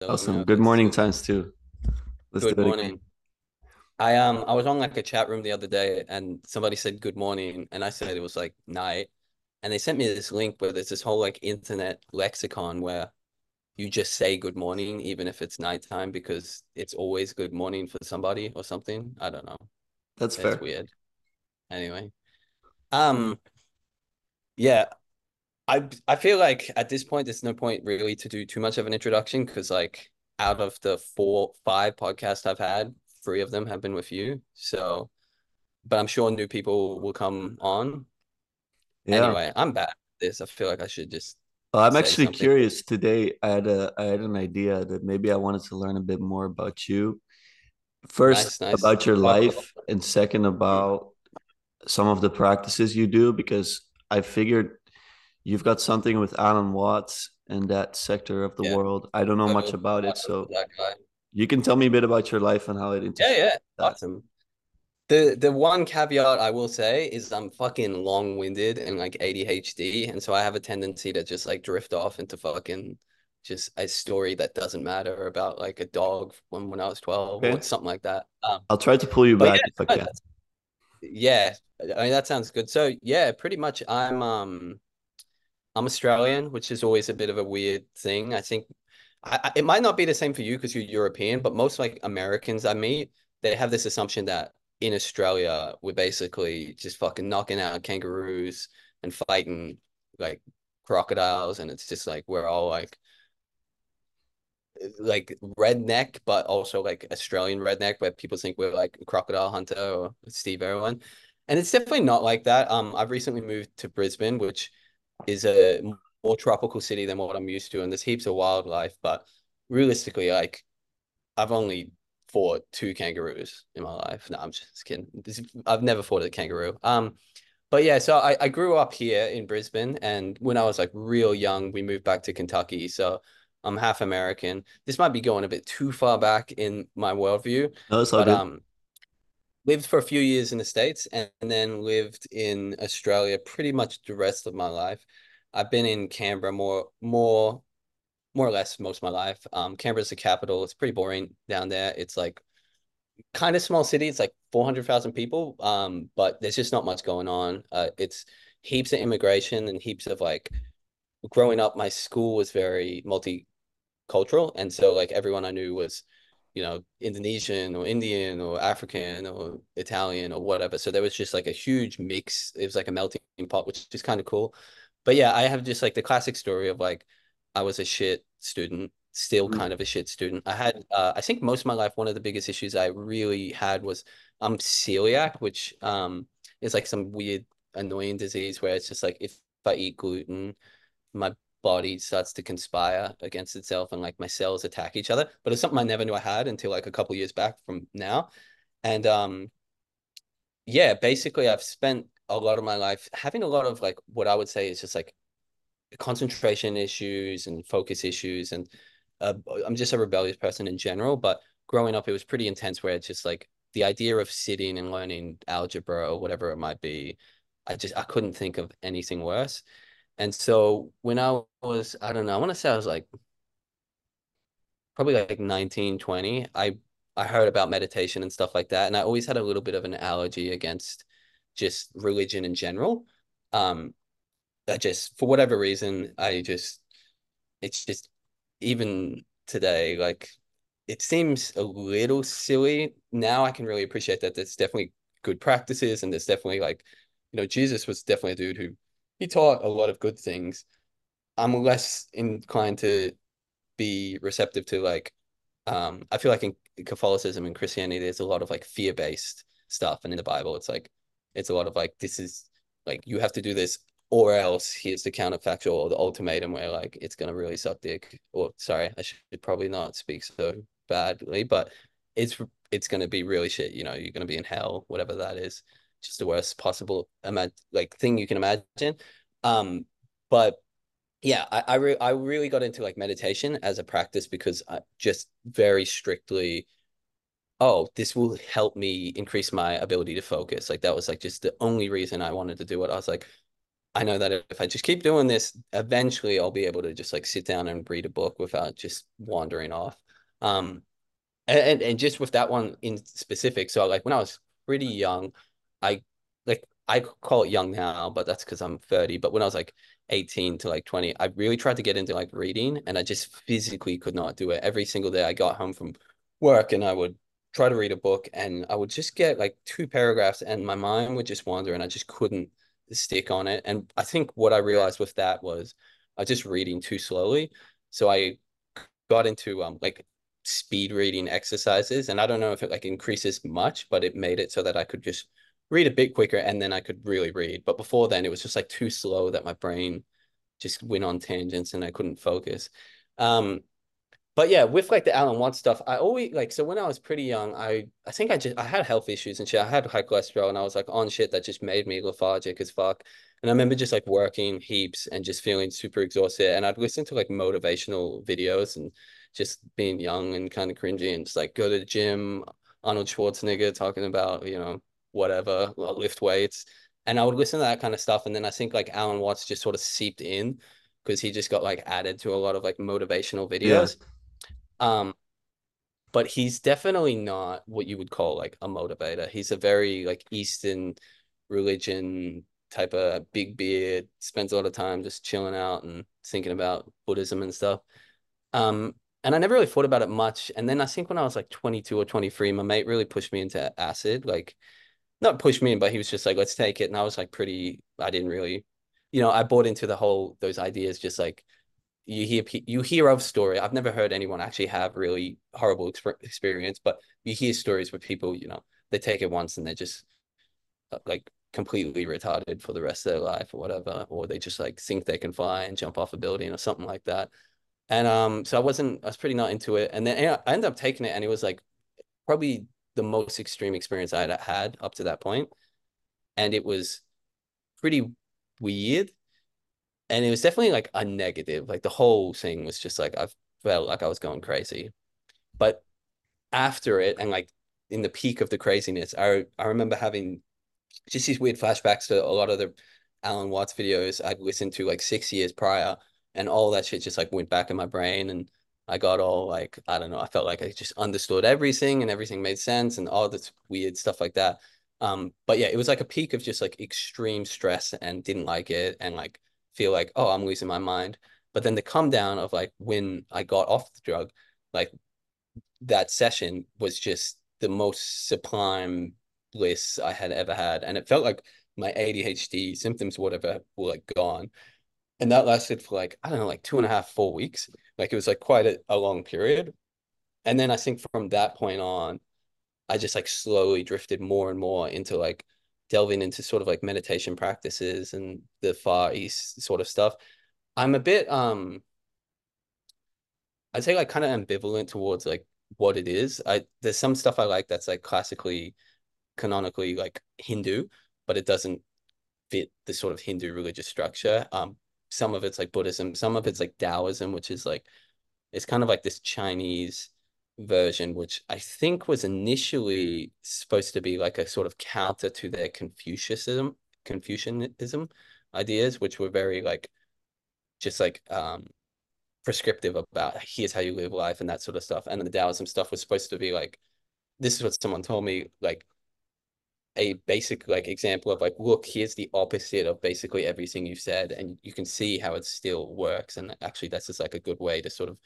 So let me know Awesome. Good morning times too. Let's good do it again. morning. I um I was on like a chat room the other day and somebody said good morning and I said it was like night and they sent me this link where there's this whole like internet lexicon where you just say good morning even if it's nighttime because it's always good morning for somebody or something. I don't know. That's It's fair. weird. Anyway. Um yeah, I I feel like at this point there's no point really to do too much of an introduction because like out of the four five podcasts I've had, three of them have been with you. So, but I'm sure new people will come on. Yeah. Anyway, I'm bad at this. I feel like I should just Well, I'm actually something. curious today. I had a I had an idea that maybe I wanted to learn a bit more about you. First, Nice, nice. about your life, and second about some of the practices you do, because I figured you've got something with Alan Watts and that sector of the Yeah, world. I don't know much about it, shout out to so that guy. you can tell me a bit about your life and how it Yeah, yeah. that. Awesome. The the one caveat I will say is I'm fucking long-winded and like ADHD, and so I have a tendency to just like drift off into fucking just a story that doesn't matter about like a dog when when I was 12 or something like that. Um, I'll try to pull you back if I yeah, can. yeah, I mean that sounds good. So yeah, pretty much I'm um I'm Australian, which is always a bit of a weird thing. I think I, it might not be the same for you because you're European, but most like Americans I meet, they have this assumption that in Australia we're basically just fucking knocking out kangaroos and fighting like crocodiles, and it's just like we're all like like redneck, but also like Australian redneck, where people think we're like crocodile hunter or Steve Irwin. And it's definitely not like that. Um, I've recently moved to Brisbane, which is a more tropical city than what I'm used to, and there's heaps of wildlife, but realistically, like I've only fought two kangaroos in my life. No, I'm just kidding. This, I've never fought a kangaroo. Um, but yeah, so I, I grew up here in Brisbane, and when I was like real young, we moved back to Kentucky. So I'm half American. This might be going a bit too far back in my worldview, No, it's but um, lived for a few years in the States and, then lived in Australia pretty much the rest of my life. I've been in Canberra more more more or less most of my life. Um, Canberra's the capital. It's pretty boring down there. It's like kind of small city. It's like 400,000 people. Um, but there's just not much going on. Uh, it's heaps of immigration and heaps of like growing up, my school was very multicultural. And so like everyone I knew was, you know, Indonesian or Indian or African or Italian or whatever. So there was just like a huge mix. It was like a melting pot, which is kind of cool. But yeah, I have just like the classic story of like I was a shit student, still Mm. kind of a shit student. I had uh, I think most of my life one of the biggest issues I really had was I'm celiac, which um is like some weird annoying disease where it's just like if I eat gluten, my body starts to conspire against itself and like my cells attack each other. But it's something I never knew I had until like a couple years back from now. And um yeah, basically I've spent a lot of my life having a lot of like what I would say is just like concentration issues and focus issues and uh, I'm just a rebellious person in general, but growing up it was pretty intense where it's just like the idea of sitting and learning algebra or whatever it might be, I just I couldn't think of anything worse. And so when I was, I don't know, I want to say I was like probably like 19, 20. I I heard about meditation and stuff like that. And I always had a little bit of an allergy against just religion in general. Um, I just for whatever reason, I just it's just even today, like it seems a little silly. Now I can really appreciate that there's definitely good practices and there's definitely like, you know, Jesus was definitely a dude who he taught a lot of good things. I'm less inclined to be receptive to like um I feel like in Catholicism and Christianity there's a lot of like fear-based stuff and in the Bible it's like it's a lot of like this is like you have to do this or else here's the counterfactual or the ultimatum where like it's gonna really suck dick or sorry I should probably not speak so badly but it's it's gonna be really shit you know you're gonna be in hell whatever that is just the worst possible amount like thing you can imagine um but yeah, I I, re I really got into like meditation as a practice because I just very strictly, oh, this will help me increase my ability to focus. Like that was like just the only reason I wanted to do it. I was like, I know that if I just keep doing this, eventually I'll be able to just like sit down and read a book without just wandering off. Um, and and just with that one in specific, so like when I was pretty young, I like I call it young now, but that's because I'm 30. But when I was like 18 to like 20, I really tried to get into like reading and I just physically could not do it. Every single day I got home from work and I would try to read a book and I would just get like two paragraphs and my mind would just wander and I just couldn't stick on it. And I think what I realized with that was I was just reading too slowly. So I got into um like speed reading exercises and I don't know if it like increases much, but it made it so that I could just read a bit quicker and then I could really read. But before then, it was just like too slow that my brain just went on tangents and I couldn't focus. Um, but yeah, with like the Alan Watts stuff, I always like so when I was pretty young, I I think I just I had health issues and shit. I had high cholesterol and I was like on shit that just made me lethargic as fuck. And I remember just like working heaps and just feeling super exhausted. And I'd listen to like motivational videos and just being young and kind of cringy and just like go to the gym, Arnold Schwarzenegger talking about, you know, whatever, lift weights. And I would listen to that kind of stuff. And then I think like Alan Watts just sort of seeped in because he just got like added to a lot of like motivational videos. Yeah. Um, but he's definitely not what you would call like a motivator. He's a very like Eastern religion type of big beard, spends a lot of time just chilling out and thinking about Buddhism and stuff. Um, and I never really thought about it much. And then I think when I was like 22 or 23, my mate really pushed me into acid. Like not push me in, but he was just like, let's take it. And I was like, pretty, I didn't really, you know, I bought into the whole, those ideas, just like you hear, you hear of story. I've never heard anyone actually have really horrible experience, but you hear stories where people, you know, they take it once and they're just uh, like completely retarded for the rest of their life or whatever, or they just like think they can fly and jump off a building or something like that. And um, so I wasn't, I was pretty not into it. And then I ended up taking it, and it was like probably the most extreme experience I had had up to that point. And it was pretty weird. And it was definitely like a negative. Like the whole thing was just like I felt like I was going crazy. But after it and like in the peak of the craziness, I I remember having just these weird flashbacks to a lot of the Alan Watts videos I'd listened to like six years prior, and all that shit just like went back in my brain, and I got all like, I don't know, I felt like I just understood everything and everything made sense and all this weird stuff like that. Um, but yeah, it was like a peak of just like extreme stress and didn't like it and like feel like, oh, I'm losing my mind. But then the come down of like when I got off the drug, like that session was just the most sublime bliss I had ever had. And it felt like my ADHD symptoms, whatever, were like gone. And that lasted for like, I don't know, like two and a half, four weeks. Like it was like quite a, a long period. And then I think from that point on, I just like slowly drifted more and more into like delving into sort of like meditation practices and the far east sort of stuff. I'm a bit um I'd say like kind of ambivalent towards like what it is. I there's some stuff I like that's like classically canonically like Hindu, but it doesn't fit the sort of Hindu religious structure. Um some of it's like Buddhism, some of it's like Taoism, which is like it's kind of like this Chinese version, which I think was initially supposed to be like a sort of counter to their Confucianism, Confucianism ideas, which were very like just like um prescriptive about here's how you live life and that sort of stuff. And then the Taoism stuff was supposed to be like this is what someone told me like a basic like example of like look here's the opposite of basically everything you've said and you can see how it still works and actually that's just like a good way to sort of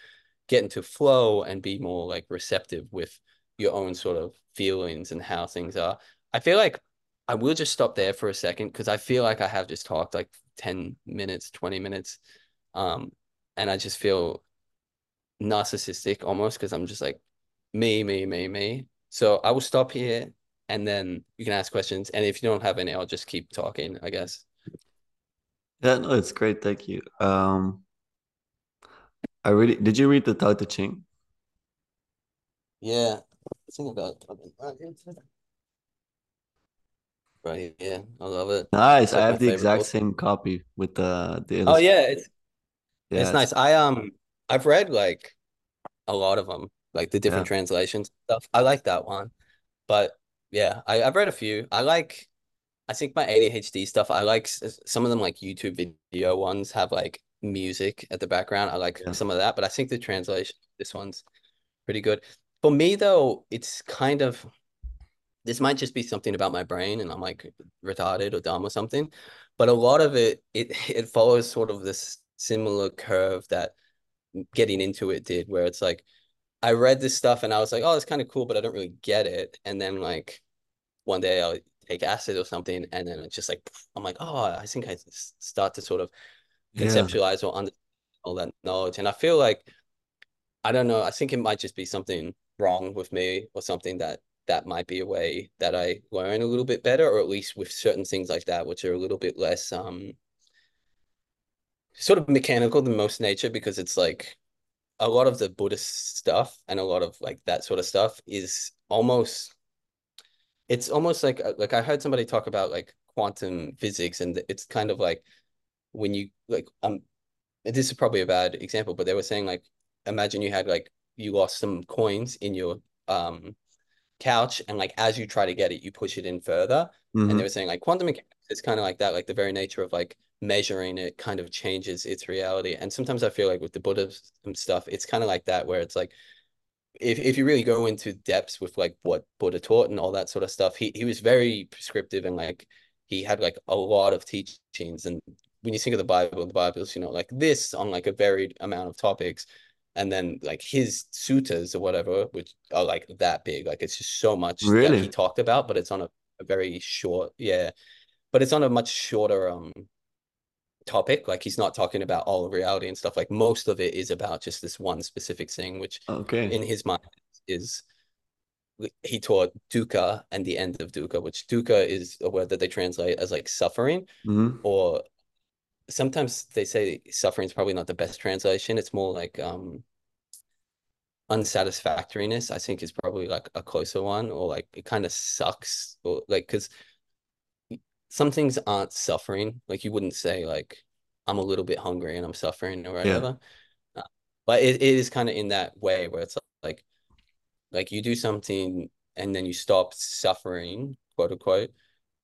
get into flow and be more like receptive with your own sort of feelings and how things are. I feel like i will just stop there for a second because i feel like i have just talked like 10 minutes 20 minutes um and i just feel narcissistic almost because i'm just like me me me me. So i will stop here and then you can ask questions. And if you don't have any, I'll just keep talking, I guess. Yeah, no, it's great. Thank you. Um, I really did. You read the Tao Te Ching? Yeah, think about right. Yeah, I love it. Nice. Like I have the exact book. same copy with the the. Oh yeah, it's yeah, it's nice. I um I've read like a lot of them, like the different yeah. translations stuff. I like that one, but yeah, I, I've read a few. I like I think my ADHD stuff, I like some of them like YouTube video ones have like music at the background. I like Yeah. some of that, but I think the translation, this one's pretty good. For me though, it's kind of this might just be something about my brain and I'm like retarded or dumb or something, but a lot of it it it follows sort of this similar curve that getting into it did, where it's like I read this stuff and I was like, oh, it's kind of cool, but I don't really get it. And then like one day I'll take acid or something, and then it's just like I'm like, oh, I think I start to sort of Yeah. conceptualize or understand all that knowledge. And I feel like I don't know, I think it might just be something wrong with me or something that that might be a way that I learn a little bit better, or at least with certain things like that, which are a little bit less um sort of mechanical than most nature because it's like a lot of the Buddhist stuff and a lot of like that sort of stuff is almost it's almost like uh, like I heard somebody talk about like quantum physics and it's kind of like when you like um this is probably a bad example but they were saying like imagine you had like you lost some coins in your um couch and like as you try to get it you push it in further and hmm they were saying like quantum mechanics is kind of like that like the very nature of like measuring it kind of changes its reality and sometimes I feel like with the Buddhism stuff it's kind of like that where it's like if if you really go into depths with like what Buddha taught and all that sort of stuff, he he was very prescriptive and like he had like a lot of teachings. And when you think of the Bible, the Bible's, you know, like this on like a varied amount of topics. And then like his suttas or whatever, which are like that big. Like it's just so much that he talked about, but it's on a, a very short, yeah. But it's on a much shorter um topic. Like he's not talking about all of reality and stuff. Like most of it is about just this one specific thing, which Okay. in his mind is he taught dukkha and the end of dukkha, which dukkha is a word that they translate as like suffering, hmm or sometimes they say suffering is probably not the best translation. It's more like um unsatisfactoriness, I think is probably like a closer one, or like it kind of sucks, or like because some things aren't suffering. Like you wouldn't say like I'm a little bit hungry and I'm suffering or whatever. Uh, But it, it is kind of in that way where it's like like you do something and then you stop suffering, quote unquote,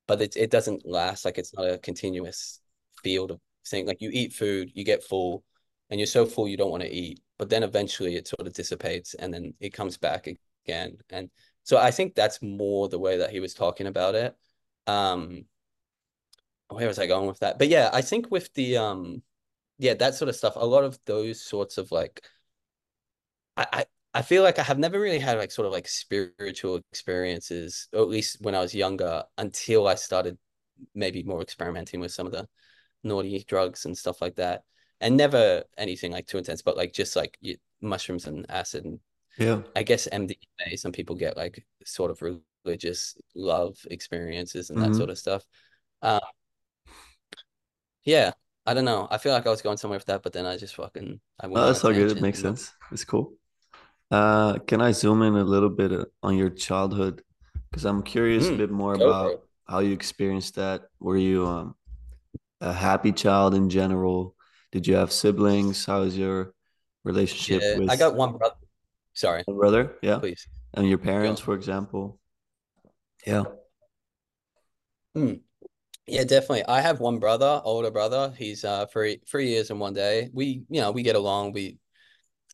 but it it doesn't last. Like it's not a continuous field of thing. Like you eat food, you get full, and you're so full you don't want to eat, but then eventually it sort of dissipates and then it comes back again. And so I think that's more the way that he was talking about it. Um, where was I going with that? But yeah, I think with the um yeah, that sort of stuff, a lot of those sorts of like I, I I feel like I have never really had like sort of like spiritual experiences, or at least when I was younger, until I started maybe more experimenting with some of the naughty drugs and stuff like that. And never anything like too intense, but like just like y- mushrooms and acid and Yeah. I guess MDMA, some people get like sort of religious love experiences and that hmm sort of stuff. Uh, yeah, I don't know. I feel like I was going somewhere with that, but then I just fucking I went Oh, that's all good. It makes sense. It's cool. Uh, can I zoom in a little bit uh, on your childhood? Because I'm curious a mm, bit more about how you experienced that. Were you um, a happy child in general? Did you have siblings? How is your relationship Yeah, I got one brother. Sorry, a brother? Yeah. please And your parents, for example? Yeah. Mm, yeah, definitely. I have one brother, older brother. He's uh three three years and one day. We, you know, we get along. We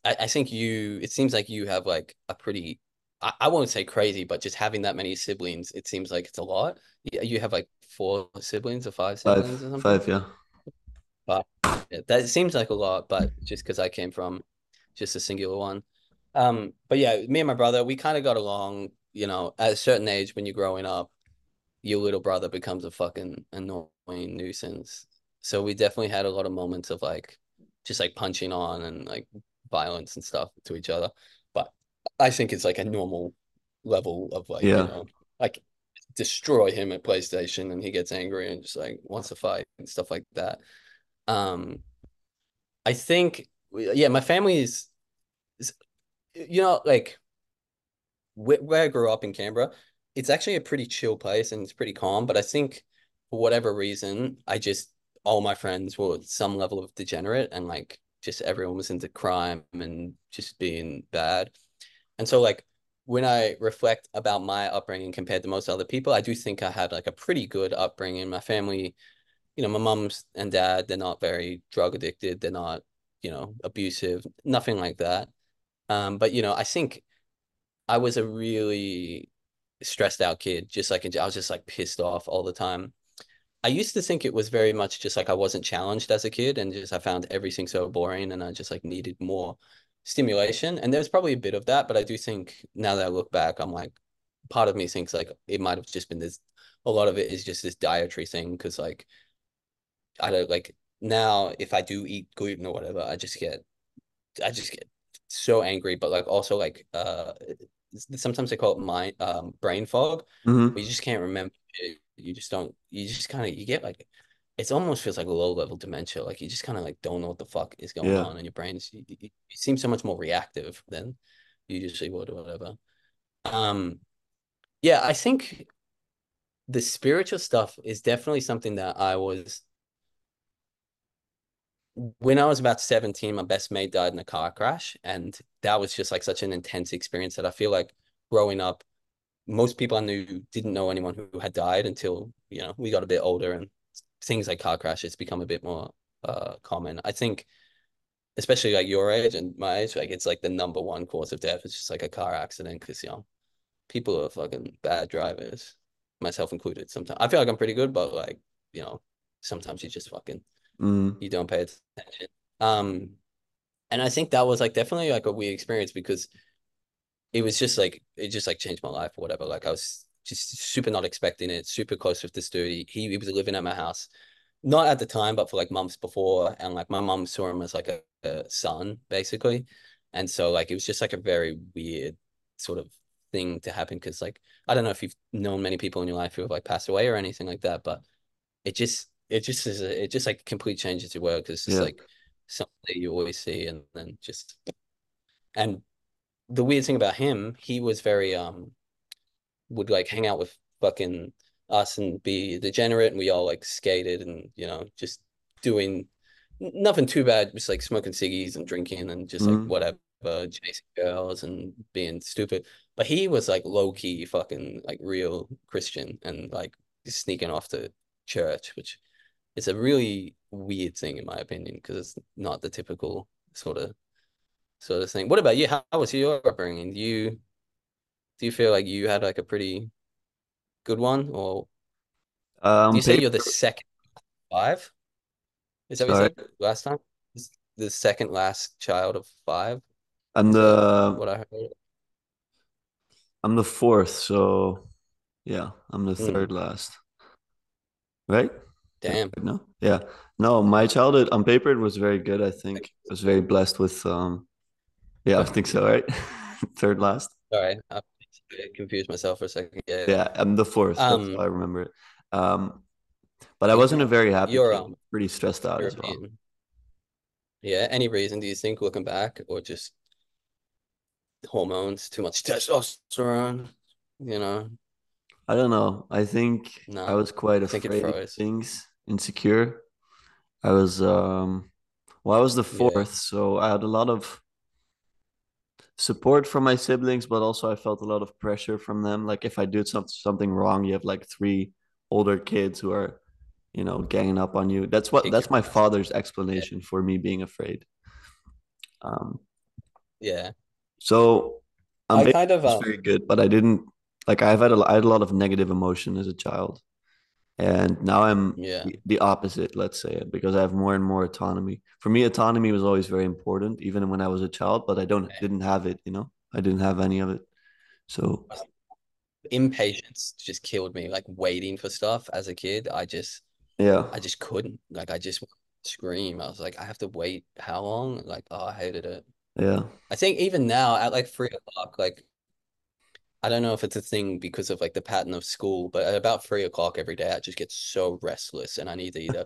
I, I think you it seems like you have like a pretty I, I won't say crazy, but just having that many siblings, it seems like it's a lot. You, have like four siblings or five Five. siblings or something. Five, yeah. But yeah, that seems like a lot, but just because I came from just a singular one. Um, but yeah, me and my brother, we kind of got along, you know, at a certain age when you're growing up, your little brother becomes a fucking annoying nuisance. So we definitely had a lot of moments of like just like punching on and like violence and stuff to each other. I think it's like a normal level of like, you know, like destroy him at PlayStation and he gets angry and just like wants to fight and stuff like that. Um, I think, yeah, my family is, is you know, like where, where I grew up in Canberra, it's actually a pretty chill place and it's pretty calm. But I think for whatever reason, I just all my friends were some level of degenerate and like just everyone was into crime and just being bad. And so like when I reflect about my upbringing compared to most other people, I do think I had like a pretty good upbringing. My family, you know, my mom's and dad, they're not very drug addicted. They're not, you know, abusive, nothing like that. Um, but you know, I think I was a really stressed out kid, just like I was just like pissed off all the time. I used to think it was very much just like I wasn't challenged as a kid and just I found everything so boring and I just like needed more stimulation. And there's probably a bit of that, but I do think now that I look back, I'm like, part of me thinks like it might have just been this, a lot of it is just this dietary thing because like, I don't like now if I do eat gluten or whatever, I just get, I just get so angry, but like also like, uh, sometimes they call it mind, um, brain fog. Mm-hmm. you just can't remember. You just don't, you just kind of, you get like, it almost feels like a low level dementia. Like you just kind of like don't know what the fuck is going Yeah. on in your brain. You, you, you seem so much more reactive than you usually would or whatever. Um, yeah, I think the spiritual stuff is definitely something that I was when I was about 17, my best mate died in a car crash. And that was just like such an intense experience that I feel like growing up, most people I knew didn't know anyone who had died until, you know, we got a bit older and things like car crashes become a bit more uh common. I think especially like your age and my age, like it's like the number one cause of death. It's just like a car accident because you know people are fucking bad drivers, myself included. Sometimes I feel like I'm pretty good, but like you know sometimes you just fucking Mm-hmm. you don't pay attention. Um, and I think that was like definitely like a weird experience because it was just like it just like changed my life or whatever. Like I was just super not expecting it, super close with this dude. He, he was living at my house, not at the time, but for like months before. And like my mom saw him as like a, a son, basically. And so like it was just like a very weird sort of thing to happen because like I don't know if you've known many people in your life who have like passed away or anything like that, but it just it just is a, it just like complete changes your world because it's just Yeah. like something that you always see and then just and the weird thing about him, he was very um would like hang out with fucking us and be degenerate and we all like skated and you know just doing nothing too bad just like smoking ciggies and drinking and just like Mm-hmm. whatever chasing girls and being stupid. But he was like low key fucking like real Christian and like sneaking off to church which is a really weird thing in my opinion because it's not the typical sort of sort of thing. What about you? How, how was your upbringing? You do you feel like you had like a pretty good one, or do Um, you say you're the second five? Is that what you said last time? The second last child of five? I'm the what I heard? I'm the fourth, so yeah, I'm the Mm, third last, right? Damn. no, yeah, no. My childhood on paper it was very good. I think I was very blessed with um, yeah, I think so, right? Third last. Sorry, I confused myself for a second. Yeah. Yeah, I'm the fourth. That's how Um, I remember it. Um, but I wasn't a very happy you're um Pretty stressed out as well. Yeah. Any reason do you think looking back, or just hormones, too much testosterone? You know, I don't know. I think I was quite I afraid of things, insecure. I was um well, I was the Yeah. fourth, so I had a lot of support from my siblings, but also I felt a lot of pressure from them. Like if I did some, something wrong, you have like three older kids who are, you know, ganging up on you. That's what that's my father's Yeah. explanation for me being afraid. Um, Yeah. so I'm I kind of um very good, but I didn't like I've had a I had a lot of negative emotion as a child. And now I'm yeah. the the opposite, let's say, it, because I have more and more autonomy. For me, autonomy was always very important, even when I was a child, but I don't didn't have it, you know? I didn't have any of it. So impatience just killed me. Like waiting for stuff as a kid, I just yeah, I just couldn't. Like I just scream. I was like, I have to wait how long? Like, oh, I hated it. yeah. I think even now at like three o'clock, like I don't know if it's a thing because of like the pattern of school, but at about three o'clock every day, I just get so restless and I need to either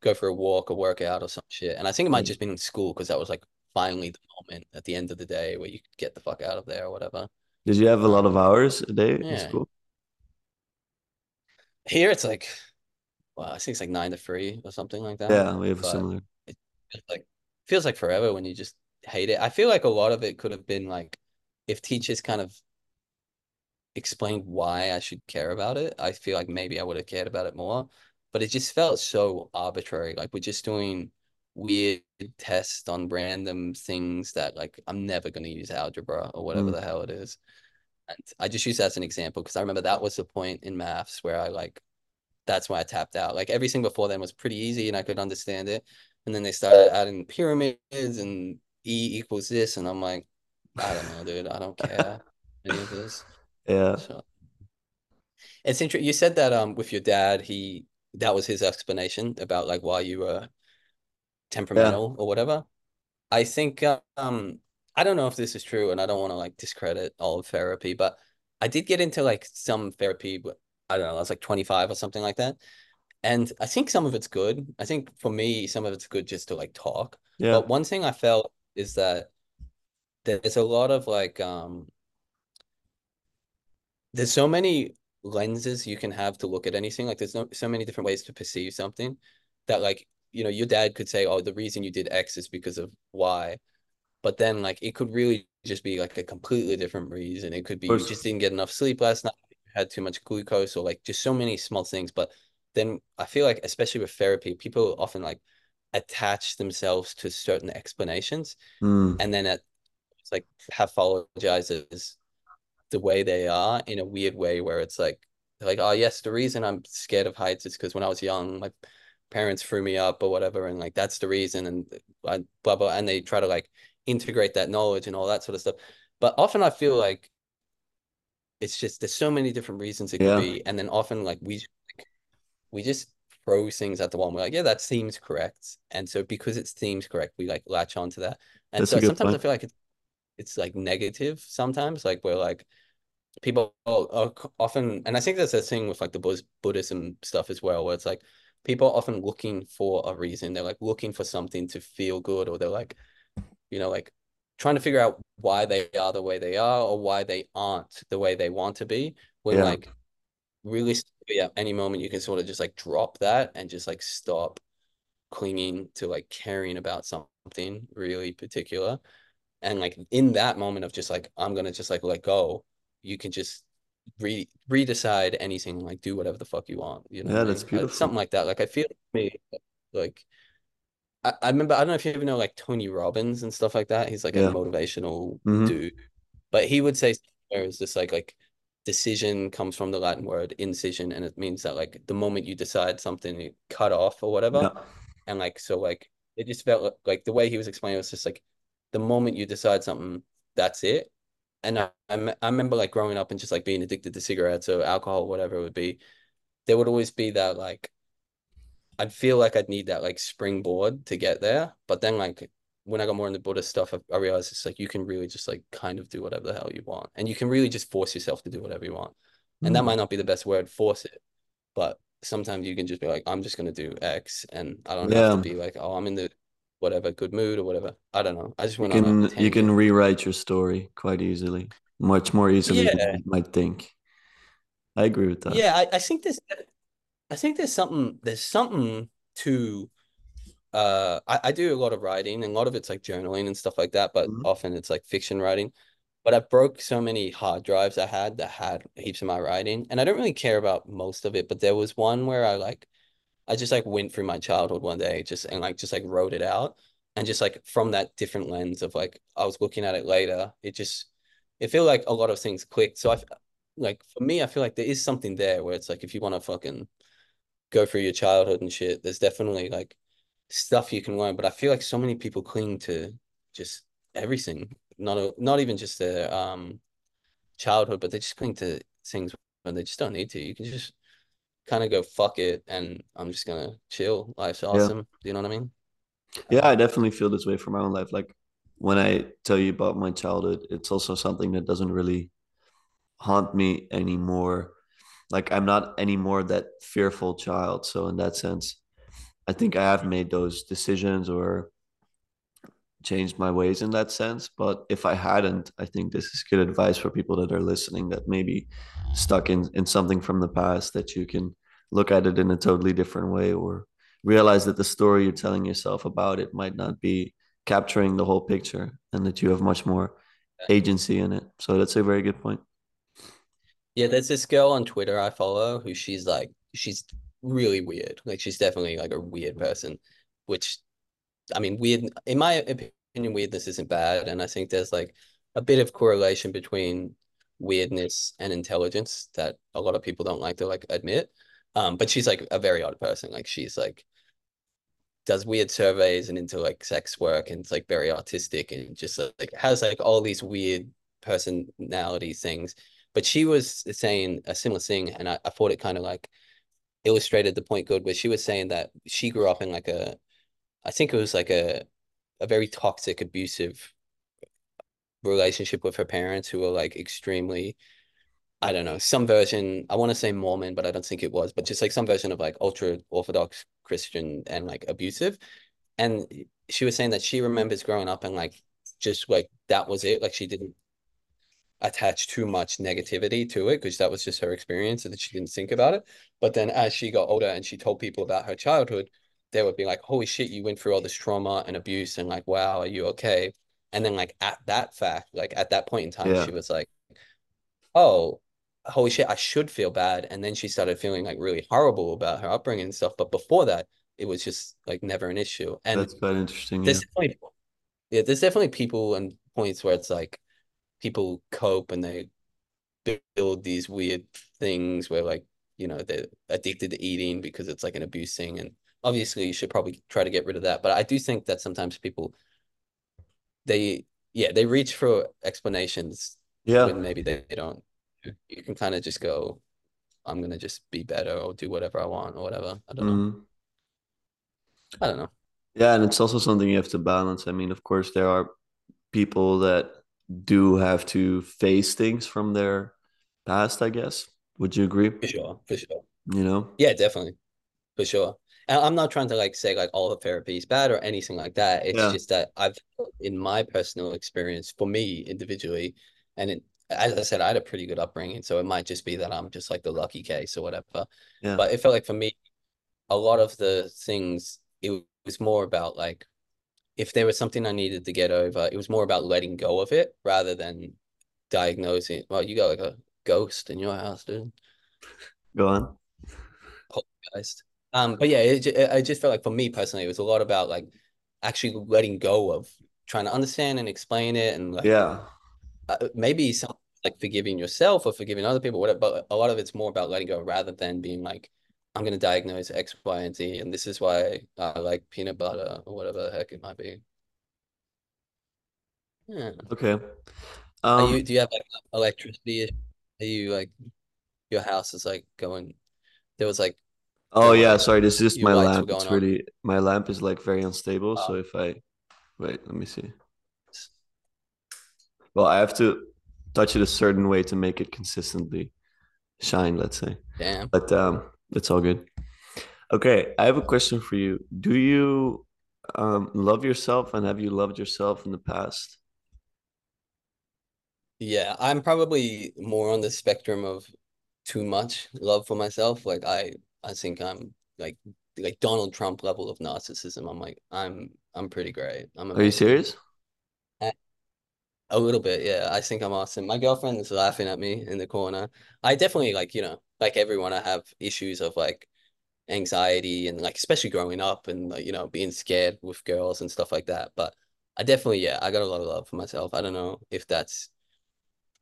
go for a walk or work out or some shit. And I think it might yeah. just been in school because that was like finally the moment at the end of the day where you get the fuck out of there or whatever. Did you have a lot of hours a day in yeah. school? Here it's like well, I think it's like nine to three or something like that. Yeah, we have a similar. it like feels like forever when you just hate it. I feel like a lot of it could have been like if teachers kind of explained why I should care about it, I feel like maybe I would have cared about it more. But it just felt so arbitrary. Like we're just doing weird tests on random things that like I'm never going to use algebra or whatever mm. the hell it is. And I just use that as an example because I remember that was the point in maths where I like that's why I tapped out. Like everything before then was pretty easy and I could understand it. And then they started adding pyramids and E equals this, and I'm like, I don't know, dude. I don't care any of this. Yeah. So, it's interesting. You said that um with your dad, he that was his explanation about like why you were temperamental yeah. or whatever. I think um I don't know if this is true, and I don't want to like discredit all of therapy, but I did get into like some therapy. I don't know, I was like 25 or something like that. And I think some of it's good. I think for me, some of it's good just to like talk. Yeah. But one thing I felt is that there's a lot of like um there's so many lenses you can have to look at anything. Like there's no so many different ways to perceive something that like, you know, your dad could say, Oh, the reason you did X is because of Y. But then like it could really just be like a completely different reason. It could be you just didn't get enough sleep last night, had too much glucose, or like just so many small things. But then I feel like especially with therapy, people often like attach themselves to certain explanations mm. and then it, it's like pathologizes the way they are in a weird way where it's like like oh yes the reason i'm scared of heights is because when i was young my parents threw me up or whatever and like that's the reason and uh, blah blah and they try to like integrate that knowledge and all that sort of stuff but often i feel like it's just there's so many different reasons it could be and then often like we like, we just throw things at the wall. And we're like, yeah, that seems correct. And so because it seems correct, we like latch onto that. And That's so sometimes point. I feel like it's it's like negative sometimes. Like we're like people are often and I think that's a thing with like the Buddhism stuff as well, where it's like people are often looking for a reason. They're like looking for something to feel good, or they're like, you know, like trying to figure out why they are the way they are or why they aren't the way they want to be. When yeah. like really at any moment you can sort of just like drop that and just like stop clinging to like caring about something really particular and like in that moment of just like i'm gonna just like let go you can just re redecide anything like do whatever the fuck you want you know yeah that's beautiful something like that like i feel me like I, I remember i don't know if you ever know like tony robbins and stuff like that he's like yeah. a motivational mm-hmm. dude but he would say there is this like like decision comes from the Latin word incision, and it means that like the moment you decide something, you cut off or whatever. Yeah. And like so, like it just felt like the way he was explaining it was just like the moment you decide something, that's it. And I, I, I remember like growing up and just like being addicted to cigarettes or alcohol, whatever it would be. There would always be that like I'd feel like I'd need that like springboard to get there, but then like when I got more into Buddhist stuff, I, I, realized it's like you can really just like kind of do whatever the hell you want, and you can really just force yourself to do whatever you want. And mm. that might not be the best word, force it, but sometimes you can just be like, I'm just gonna do X, and I don't yeah. have to be like, oh, I'm in the whatever good mood or whatever. I don't know. I just want to. You can rewrite your story quite easily, much more easily yeah. than you might think. I agree with that. Yeah, I, I think there's, I think there's something, there's something to uh I, I do a lot of writing and a lot of it's like journaling and stuff like that but mm-hmm. often it's like fiction writing but I broke so many hard drives I had that had heaps of my writing and I don't really care about most of it but there was one where I like I just like went through my childhood one day just and like just like wrote it out and just like from that different lens of like I was looking at it later it just it feel like a lot of things clicked so I like for me I feel like there is something there where it's like if you want to fucking go through your childhood and shit there's definitely like stuff you can learn. But I feel like so many people cling to just everything, not a, not even just their um childhood, but they just cling to things when they just don't need to. You can just kind of go fuck it, and I'm just gonna chill. Life's awesome. Yeah. Do you know what I mean? Yeah, I definitely feel this way for my own life. Like when I tell you about my childhood, it's also something that doesn't really haunt me anymore. Like I'm not anymore that fearful child. So in that sense, I think I have made those decisions or changed my ways in that sense. But if I hadn't, I think this is good advice for people that are listening that maybe stuck in, in something from the past that you can look at it in a totally different way or realize that the story you're telling yourself about it might not be capturing the whole picture and that you have much more agency in it. So that's a very good point. Yeah, there's this girl on Twitter I follow who she's like she's really weird. Like she's definitely like a weird person, which I mean, weird in my opinion, weirdness isn't bad, and I think there's like a bit of correlation between weirdness and intelligence that a lot of people don't like to like admit. Um, but she's like a very odd person. Like she's like does weird surveys and into like sex work and it's like very artistic and just like has like all these weird personality things. But she was saying a similar thing, and I, I thought it kind of like illustrated the point good, where she was saying that she grew up in like a, I think it was like a, a very toxic, abusive relationship with her parents who were like extremely I don't know, some version, I want to say Mormon, but I don't think it was, but just like some version of like ultra Orthodox Christian and like abusive. And she was saying that she remembers growing up and like just like that was it. Like she didn't attach too much negativity to it because that was just her experience and that she didn't think about it. But then as she got older and she told people about her childhood, they would be like, holy shit, you went through all this trauma and abuse and like, wow, are you okay? And then like at that fact, like at that point in time, Yeah, she was like, oh, holy shit, I should feel bad. And then she started feeling like really horrible about her upbringing and stuff. But before that, it was just like never an issue. And that's quite interesting. Yeah. definitely, yeah, there's definitely people and points where it's like people cope and they build these weird things where like, you know, they're addicted to eating because it's like an abuse thing. And obviously you should probably try to get rid of that. But I do think that sometimes people, they, yeah, they reach for explanations Yeah. when maybe they, they don't. You can kind of just go, I'm gonna just be better or do whatever I want or whatever. I don't know. Mhm. I don't know. Yeah, and it's also something you have to balance. I mean, of course, there are people that do have to face things from their past, I guess. Would you agree? For sure. For sure. You know? Yeah, definitely. For sure. And I'm not trying to like say like all the therapy is bad or anything like that. It's Yeah. just that I've in my personal experience for me individually, and it, as I said, I had a pretty good upbringing, so it might just be that I'm just like the lucky case or whatever. Yeah. But it felt like for me, a lot of the things it was more about like if there was something I needed to get over, it was more about letting go of it rather than diagnosing. Well, you got like a ghost in your house, dude. Go on. Poltergeist. Um, but yeah, it, it, I just felt like for me personally, it was a lot about like actually letting go of trying to understand and explain it, and like Yeah. uh, maybe some like forgiving yourself or forgiving other people, whatever. But a lot of it's more about letting go rather than being like, I'm gonna diagnose X, Y, and Z, and this is why I like peanut butter or whatever the heck it might be. Yeah. Okay. Are you? Um, Do you have like electricity? Are you like your house is like going? There was like oh yeah, sorry, this is just my lamp. It's on. really my lamp is like very unstable. So if I wait, let me see. Well, I have to touch it a certain way to make it consistently shine, let's say. damn. But um, it's all good. Okay, I have a question for you. Do you um love yourself and have you loved yourself in the past? Yeah, I'm probably more on the spectrum of too much love for myself. Like I, I think I'm like like Donald Trump level of narcissism. I'm like I'm I'm pretty great. I'm Are you serious? A a little bit, yeah. I think I'm awesome. My girlfriend is laughing at me in the corner. I definitely like, you know, like everyone, I have issues of like anxiety and like especially growing up and like, you know, being scared with girls and stuff like that. But I definitely, yeah, I got a lot of love for myself. I don't know if that's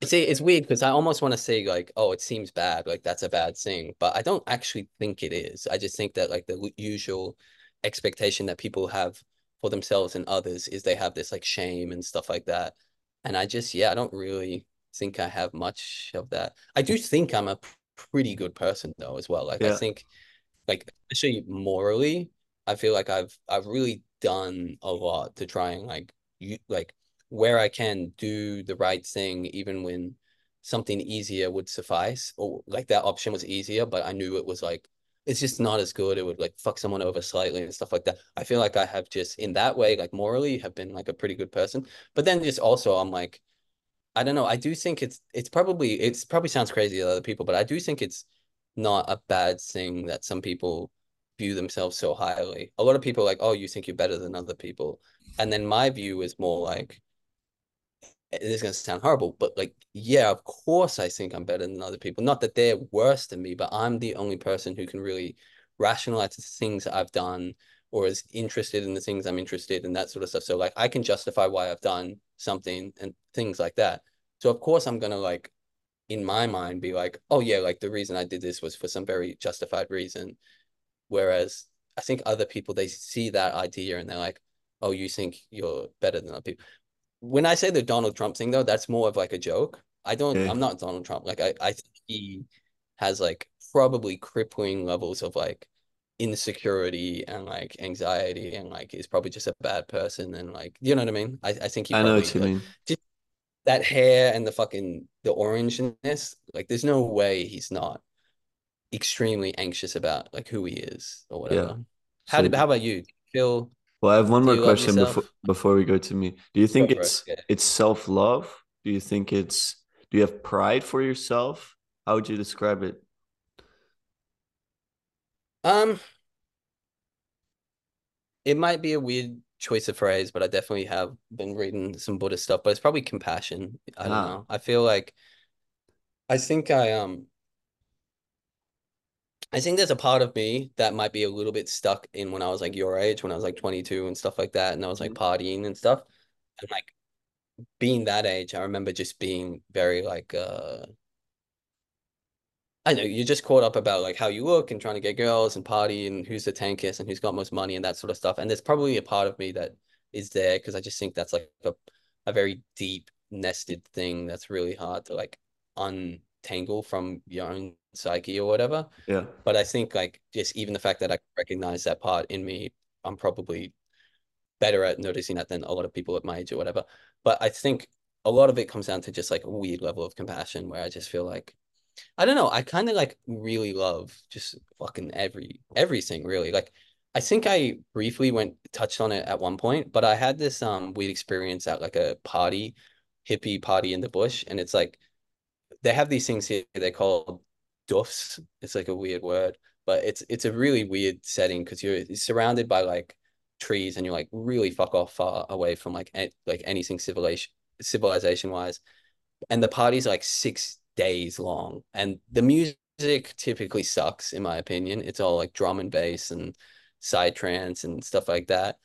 it's it's weird because I almost want to say like, oh, it seems bad, like that's a bad thing, but I don't actually think it is. I just think that like the usual expectation that people have for themselves and others is they have this like shame and stuff like that. And I just, yeah, I don't really think I have much of that. I do think I'm a pretty good person though as well. Like I think like especially morally, I feel like I've I've really done a lot to try and like you like where I can do the right thing, even when something easier would suffice, or like that option was easier, but I knew it was like it's just not as good. It would like fuck someone over slightly and stuff like that. I feel like I have just in that way, like morally, have been like a pretty good person. But then just also, I'm like, I don't know. I do think it's it's probably it's probably sounds crazy to other people, but I do think it's not a bad thing that some people view themselves so highly. A lot of people like, oh, you think you're better than other people. And then my view is more like it is going to sound horrible, but like, yeah, of course I think I'm better than other people. Not that they're worse than me, but I'm the only person who can really rationalize the things I've done or is interested in the things I'm interested in, that sort of stuff. So like I can justify why I've done something and things like that. So of course I'm gonna like in my mind be like, oh yeah, like the reason I did this was for some very justified reason. Whereas I think other people they see that idea and they're like, oh, you think you're better than other people. When I say the Donald Trump thing though, that's more of like a joke. I don't Okay. I'm not Donald Trump. Like I, I think he has like probably crippling levels of like insecurity and like anxiety and like is probably just a bad person and like you know what I mean? I, I think he I know what you like mean. just that hair and the fucking the orangeness, like there's no way he's not extremely anxious about like who he is or whatever. Yeah. How So, did how about you? Do you feel well, I have one do more question before before we go to me. Do you think it. it's it's self-love? Do you think it's do you have pride for yourself? How would you describe it? Um, it might be a weird choice of phrase, but I definitely have been reading some Buddhist stuff, but it's probably compassion. I don't Ah, know. I feel like I think I um I think there's a part of me that might be a little bit stuck in when I was like your age, when I was like 22 and stuff like that, and I was like Mhm. partying and stuff. And like being that age, I remember just being very like uh I know you're just caught up about like how you look and trying to get girls and party and who's the tankest and who's got most money and that sort of stuff. And there's probably a part of me that is there because I just think that's like a, a very deep nested thing that's really hard to like untangle from your own psyche or whatever. yeah. But I think like just even the fact that I recognize that part in me, I'm probably better at noticing that than a lot of people at my age or whatever. But I think a lot of it comes down to just like a weird level of compassion where I just feel like I don't know. I kind of like really love just fucking every everything really. Like I think I briefly went touched on it at one point, but I had this um weird experience at like a party, hippie party in the bush, and it's like they have these things here they're called doofs. It's like a weird word, but it's it's a really weird setting because you're surrounded by like trees and you're like really fuck off far away from like like anything civilization civilization wise and the party's like six days long, and the music typically sucks, in my opinion. It's all like drum and bass and psytrance and stuff like that.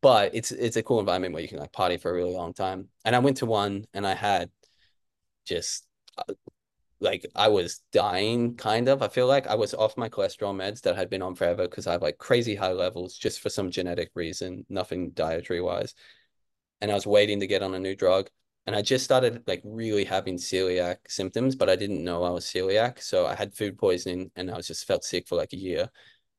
But it's it's a cool environment where you can like party for a really long time. And I went to one and I had just like I was dying kind of. I feel like I was off my cholesterol meds that had been on forever because I have like crazy high levels just for some genetic reason, nothing dietary wise and I was waiting to get on a new drug. And I just started like really having celiac symptoms, but I didn't know I was celiac. So I had food poisoning and I was just felt sick for like a year.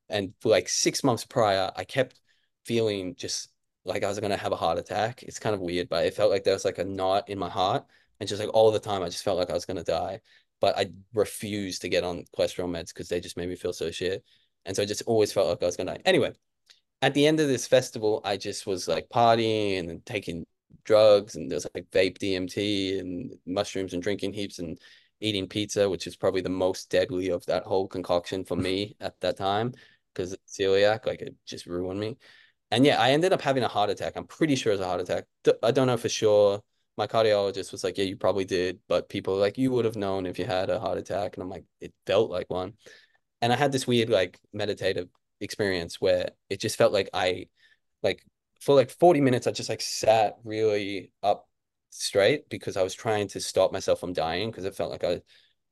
And for like six months prior, I kept feeling just like I was gonna have a heart attack. It's kind of weird, but it felt like there was like a knot in my heart. And just like all the time, I just felt like I was gonna die. But I refused to get on cholesterol meds because they just made me feel so shit. And so I just always felt like I was gonna die. Anyway, at the end of this festival, I just was like partying and taking drugs, and there's like vape DMT and mushrooms and drinking heaps and eating pizza, which is probably the most deadly of that whole concoction for me at that time because celiac, like it just ruined me. And yeah, I ended up having a heart attack. I'm pretty sure it was a heart attack. I don't know for sure. My cardiologist was like, "Yeah, you probably did," but people like, "You would have known if you had a heart attack." And I'm like, "It felt like one." And I had this weird like meditative experience where it just felt like I like for like 40 minutes I just like sat really up straight because I was trying to stop myself from dying because it felt like I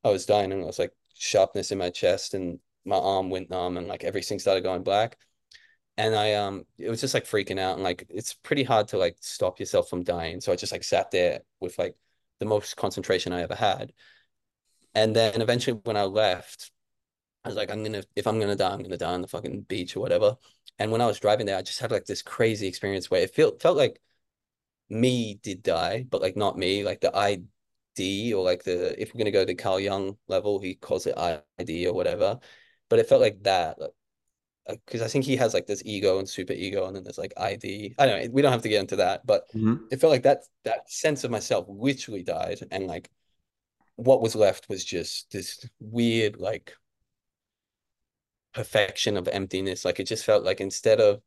I was dying and I was like sharpness in my chest and my arm went numb and like everything started going black. And I um it was just like freaking out and like it's pretty hard to like stop yourself from dying. So I just like sat there with like the most concentration I ever had. And then eventually when I left, I was like, I'm gonna if I'm gonna die, I'm gonna die on the fucking beach or whatever. And when I was driving there, I just had like this crazy experience where it felt felt like me did die, but like not me, like the ID or like the if we're gonna go to Carl Jung level, he calls it ID or whatever. But it felt like that, like because I think he has like this ego and super ego, and then there's like ID. I don't know, we don't have to get into that, but Mhm. it felt like that that sense of myself literally died, and like what was left was just this weird like perfection of emptiness. Like it just felt like instead of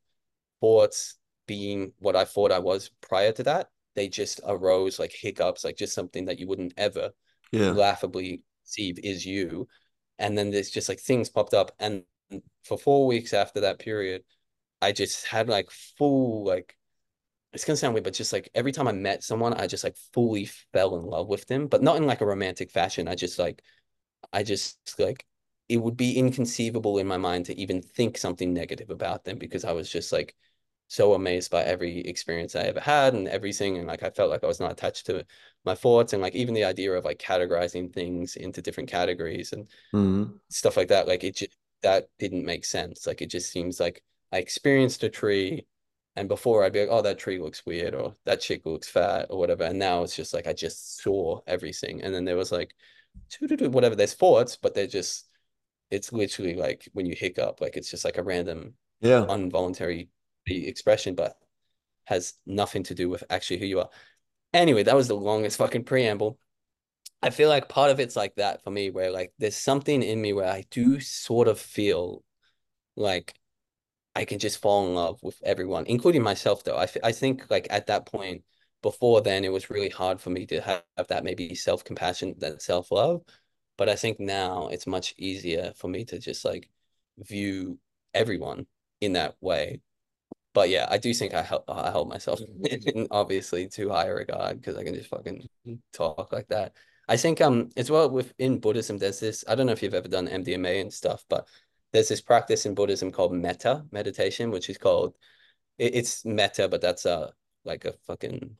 thoughts being what I thought I was prior to that, they just arose like hiccups, like just something that you wouldn't ever Yeah. laughably see is you. And then there's just like things popped up. And for four weeks after that period, I just had like full like it's gonna sound weird, but just like every time I met someone, I just like fully fell in love with them, but not in like a romantic fashion. I just like I just like it would be inconceivable in my mind to even think something negative about them because I was just like so amazed by every experience I ever had and everything. And like I felt like I was not attached to my thoughts and like even the idea of like categorizing things into different categories and Mm-hmm. stuff like that. Like it just that didn't make sense. Like it just seems like I experienced a tree and before I'd be like, oh, that tree looks weird or that chick looks fat or whatever. And now it's just like I just saw everything. And then there was like whatever, there's thoughts, but they're just it's literally like when you hiccup, like it's just like a random Yeah. involuntary expression, but has nothing to do with actually who you are. Anyway, that was the longest fucking preamble. I feel like part of it's like that for me, where like there's something in me where I do sort of feel like I can just fall in love with everyone, including myself, though. I, I think like at that point, before then, it was really hard for me to have, have that maybe self-compassion, that self-love. But I think now it's much easier for me to just like view everyone in that way. But yeah, I do think I help I hold myself obviously too high a regard because I can just fucking talk like that. I think um as well within Buddhism, there's this, I don't know if you've ever done MDMA and stuff, but there's this practice in Buddhism called metta meditation, which is called it, it's metta, but that's a like a fucking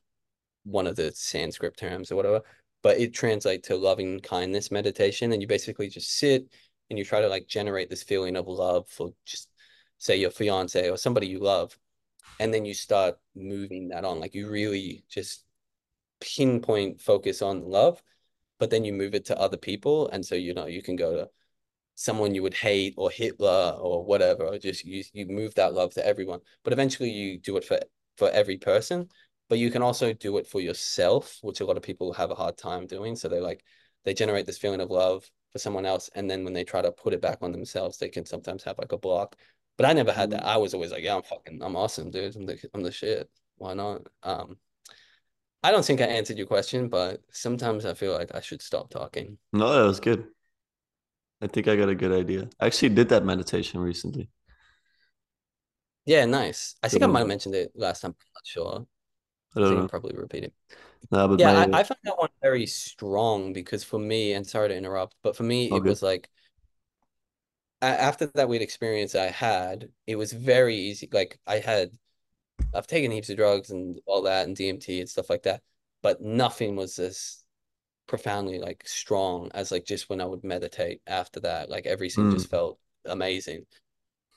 one of the Sanskrit terms or whatever. But it translates to loving kindness meditation, and you basically just sit and you try to like generate this feeling of love for just say your fiance or somebody you love, and then you start moving that on. Like you really just pinpoint focus on love, but then you move it to other people, and so you know you can go to someone you would hate or Hitler or whatever, or just you you move that love to everyone. But eventually you do it for for every person, but you can also do it for yourself, which a lot of people have a hard time doing. So they like they generate this feeling of love for someone else, and then when they try to put it back on themselves, they can sometimes have like a block. But I never had that. I was always like, yeah, I'm fucking, I'm awesome, dude. I'm the, I'm the shit. Why not? Um, I don't think I answered your question, but sometimes I feel like I should stop talking. No, that was good. I think I got a good idea. I actually did that meditation recently. Yeah, nice. I think I might have mentioned it last time. I'm not sure. I I don't think I'm know. probably repeating. No, but Yeah, my I, uh, I found that one very strong because for me, and sorry to interrupt, but for me, it was like after that weird experience I had, it was very easy. Like I had, I've taken heaps of drugs and all that and DMT and stuff like that, but nothing was as profoundly like strong as like just when I would meditate after that. Like everything Mm, just felt amazing.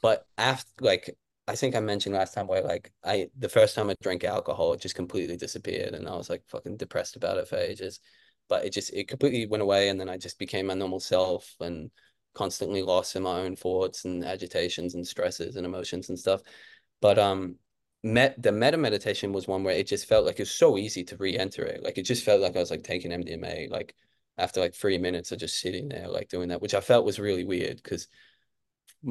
But after like I think I mentioned last time where like I the first time I drank alcohol, it just completely disappeared and I was like fucking depressed about it for ages. But it just it completely went away and then I just became my normal self and constantly lost in my own thoughts and agitations and stresses and emotions and stuff. But um met the metta meditation was one where it just felt like it was so easy to re-enter it. Like it just felt like I was like taking MDMA like after like three minutes of just sitting there like doing that, which I felt was really weird because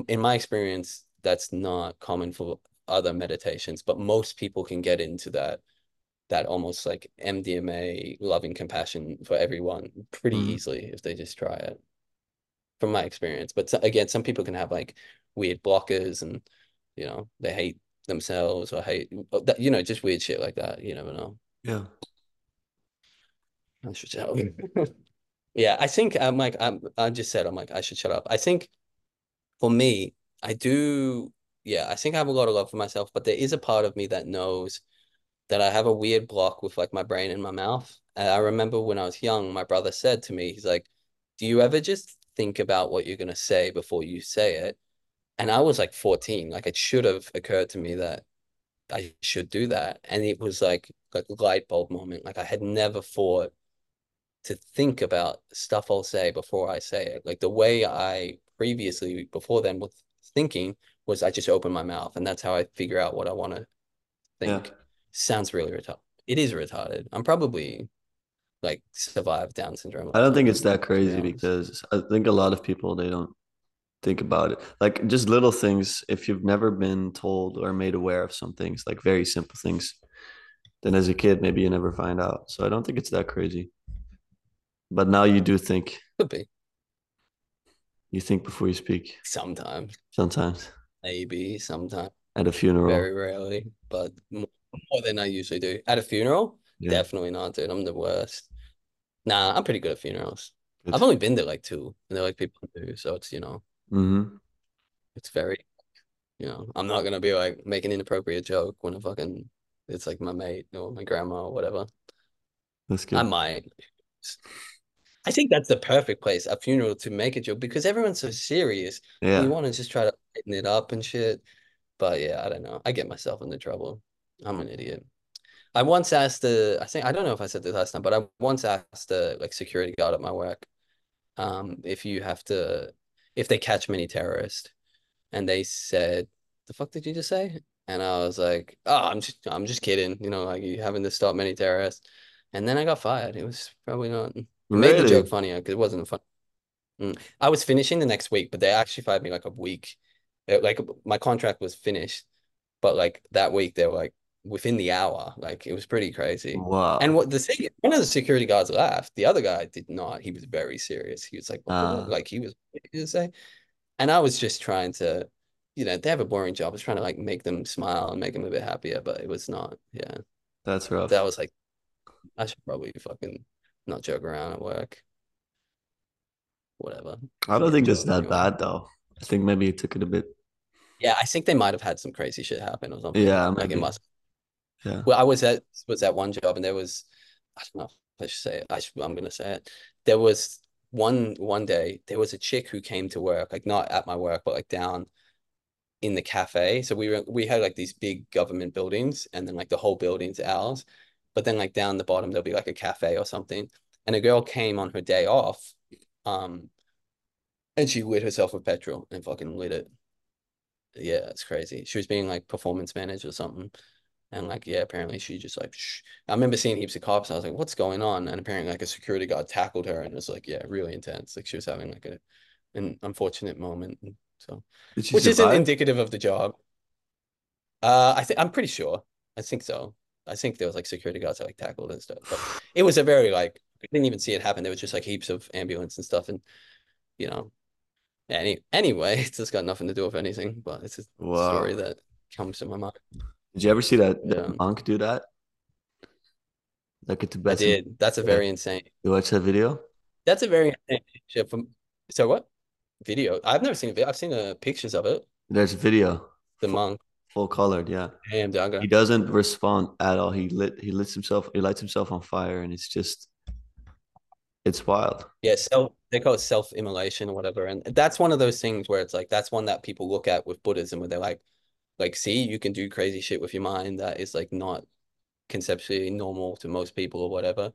in my experience, that's not common for other meditations, but most people can get into that that almost like MDMA loving compassion for everyone pretty mm, easily if they just try it, from my experience. But again, some people can have like weird blockers and you know they hate themselves or hate you know just weird shit like that. You never know. yeah. I should tell you. Yeah, I think I'm like I'm I just said I'm like I should shut up. I think for me, I do yeah, I think I have a lot of love for myself, but there is a part of me that knows that I have a weird block with like my brain and my mouth. And I remember when I was young, my brother said to me, he's like, "Do you ever just think about what you're gonna say before you say it?" And I was like 14, like it should have occurred to me that I should do that. And it was like like a light bulb moment. Like I had never thought to think about stuff I'll say before I say it. Like the way I previously before then was thinking was I just open my mouth and that's how I figure out what I want to Yeah. think. Sounds really retarded. It is retarded. I'm probably like survive Down syndrome I don't think it's that crazy because I think a lot of people they don't think about it. Like just little things, if you've never been told or made aware of some things, like very simple things, then as a kid, maybe you never find out. So I don't think it's that crazy. But now you do think. Could be You think before you speak sometimes, sometimes maybe sometimes, at a funeral. very rarely, but more, than I usually do. At a funeral, Yeah. definitely not, dude. I'm the worst. Nah, I'm pretty good at funerals. Good. I've only been to like two, and they're like people do, so it's you know, hmm it's very, you know, I'm not gonna be like making an inappropriate joke when a fucking it's like my mate or my grandma or whatever. That's good. I might. I think that's the perfect place, a funeral, to make a joke because everyone's so serious. Yeah. you want to just try to lighten it up and shit. But yeah, I don't know. I get myself into trouble. I'm an idiot. I once asked the, I think I don't know if I said this last time, but I once asked the like security guard at my work, um, if you have to, if they catch many terrorists, and they said, "The fuck did you just say?" And I was like, "Oh, I'm just, I'm just kidding. You know, like you having to stop many terrorists." And then I got fired. It was probably not. It made the joke Really? funnier because it wasn't fun. Mm. I was finishing the next week, but they actually fired me like a week. It- like my contract was finished, but like that week they were like within the hour. Like it was pretty crazy. Wow. And what the thing, one of the security guards laughed. The other guy did not. He was very serious. He was like, what the fuck? Uh, Like he was, say? And I was just trying to, you know, they have a boring job. I was trying to like make them smile and make them a bit happier, but it was not. Yeah. that's rough. That was like, I should probably fucking not joke around at work. Whatever. I don't think job that bad though. I think maybe you took it a bit. Yeah, I think they might have had some crazy shit happen or something. Yeah, Like it must. Yeah. Well, I was at was at one job and there was, I don't know should say it. I I'm gonna say it. There was one one day there was a chick who came to work, like not at my work, but like down in the cafe. So we were we had like these big government buildings, and then like the whole building's ours. But then like down the bottom there'll be like a cafe or something. And a girl came on her day off, um, and she lit herself with petrol and fucking lit it. Yeah, it's crazy. She was being like performance manager or something. And like, yeah, apparently she just like, shh. I remember seeing heaps of cops. And I was like, what's going on? And apparently, like, a security guard tackled her, and it was like, yeah, really intense. Like, she was having like a an unfortunate moment. And so, which isn't indicative of the job. Uh, I think I'm pretty sure. I think so. I think there was like security guards that like tackled and stuff, but it was a very like I didn't even see it happen. There was just like heaps of ambulance and stuff, and you know, any anyway, it's just got nothing to do with anything, but it's a story that comes to my mind. Did you ever see that Yeah, that monk do that? Like a I Tibetan. did. That's a Yeah. very insane. You watch that video? That's a very insane shit from. So what? Video? I've never seen a video. I've seen uh, pictures of it. There's a video, The monk. full colored. Yeah. Damn, He doesn't respond at all. He lit he lets himself he lights himself on fire, and it's just it's wild. Yeah, self. They call it self-immolation or whatever, and that's one of those things where it's like that's one that people look at with Buddhism, where they're like, like, see, you can do crazy shit with your mind that is like not conceptually normal to most people or whatever.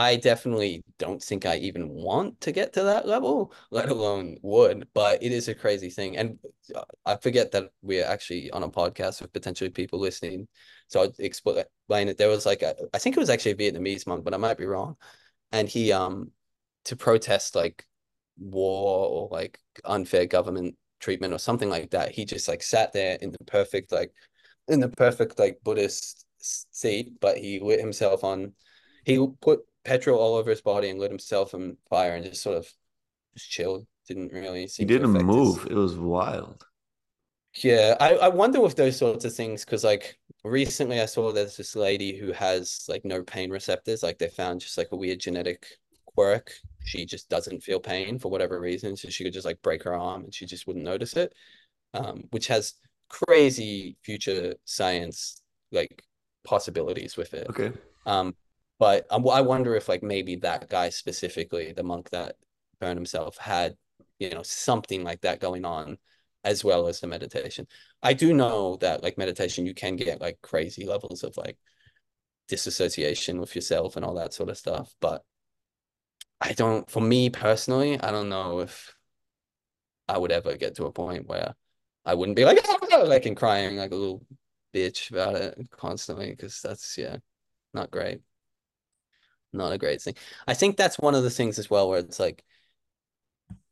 I definitely don't think I even want to get to that level, let alone would, but it is a crazy thing. And uh, I forget that we're actually on a podcast with potentially people listening. So I'll explain it. There was like, a, I think it was actually a Vietnamese monk, but I might be wrong. And he, um, to protest like war or like unfair government treatment or something like that, he just like sat there in the perfect, like, in the perfect like Buddhist seat, but he lit himself on he put petrol all over his body and lit himself on fire and just sort of just chilled. Didn't really He seem to didn't affect his. move. It was wild. Yeah, I, I wonder with those sorts of things because like recently I saw there's this lady who has like no pain receptors. Like they found just like a weird genetic quirk. She just doesn't feel pain for whatever reason. So she could just like break her arm and she just wouldn't notice it. Um, which has crazy future science like possibilities with it. Okay. Um, but um, I wonder if like maybe that guy specifically, the monk that burned himself, had you know something like that going on, as well as the meditation. I do know that like meditation, you can get like crazy levels of like disassociation with yourself and all that sort of stuff. But I don't, for me personally, I don't know if I would ever get to a point where I wouldn't be like like and crying like a little bitch about it constantly because that's yeah, not great. Not a great thing. I think that's one of the things as well where it's like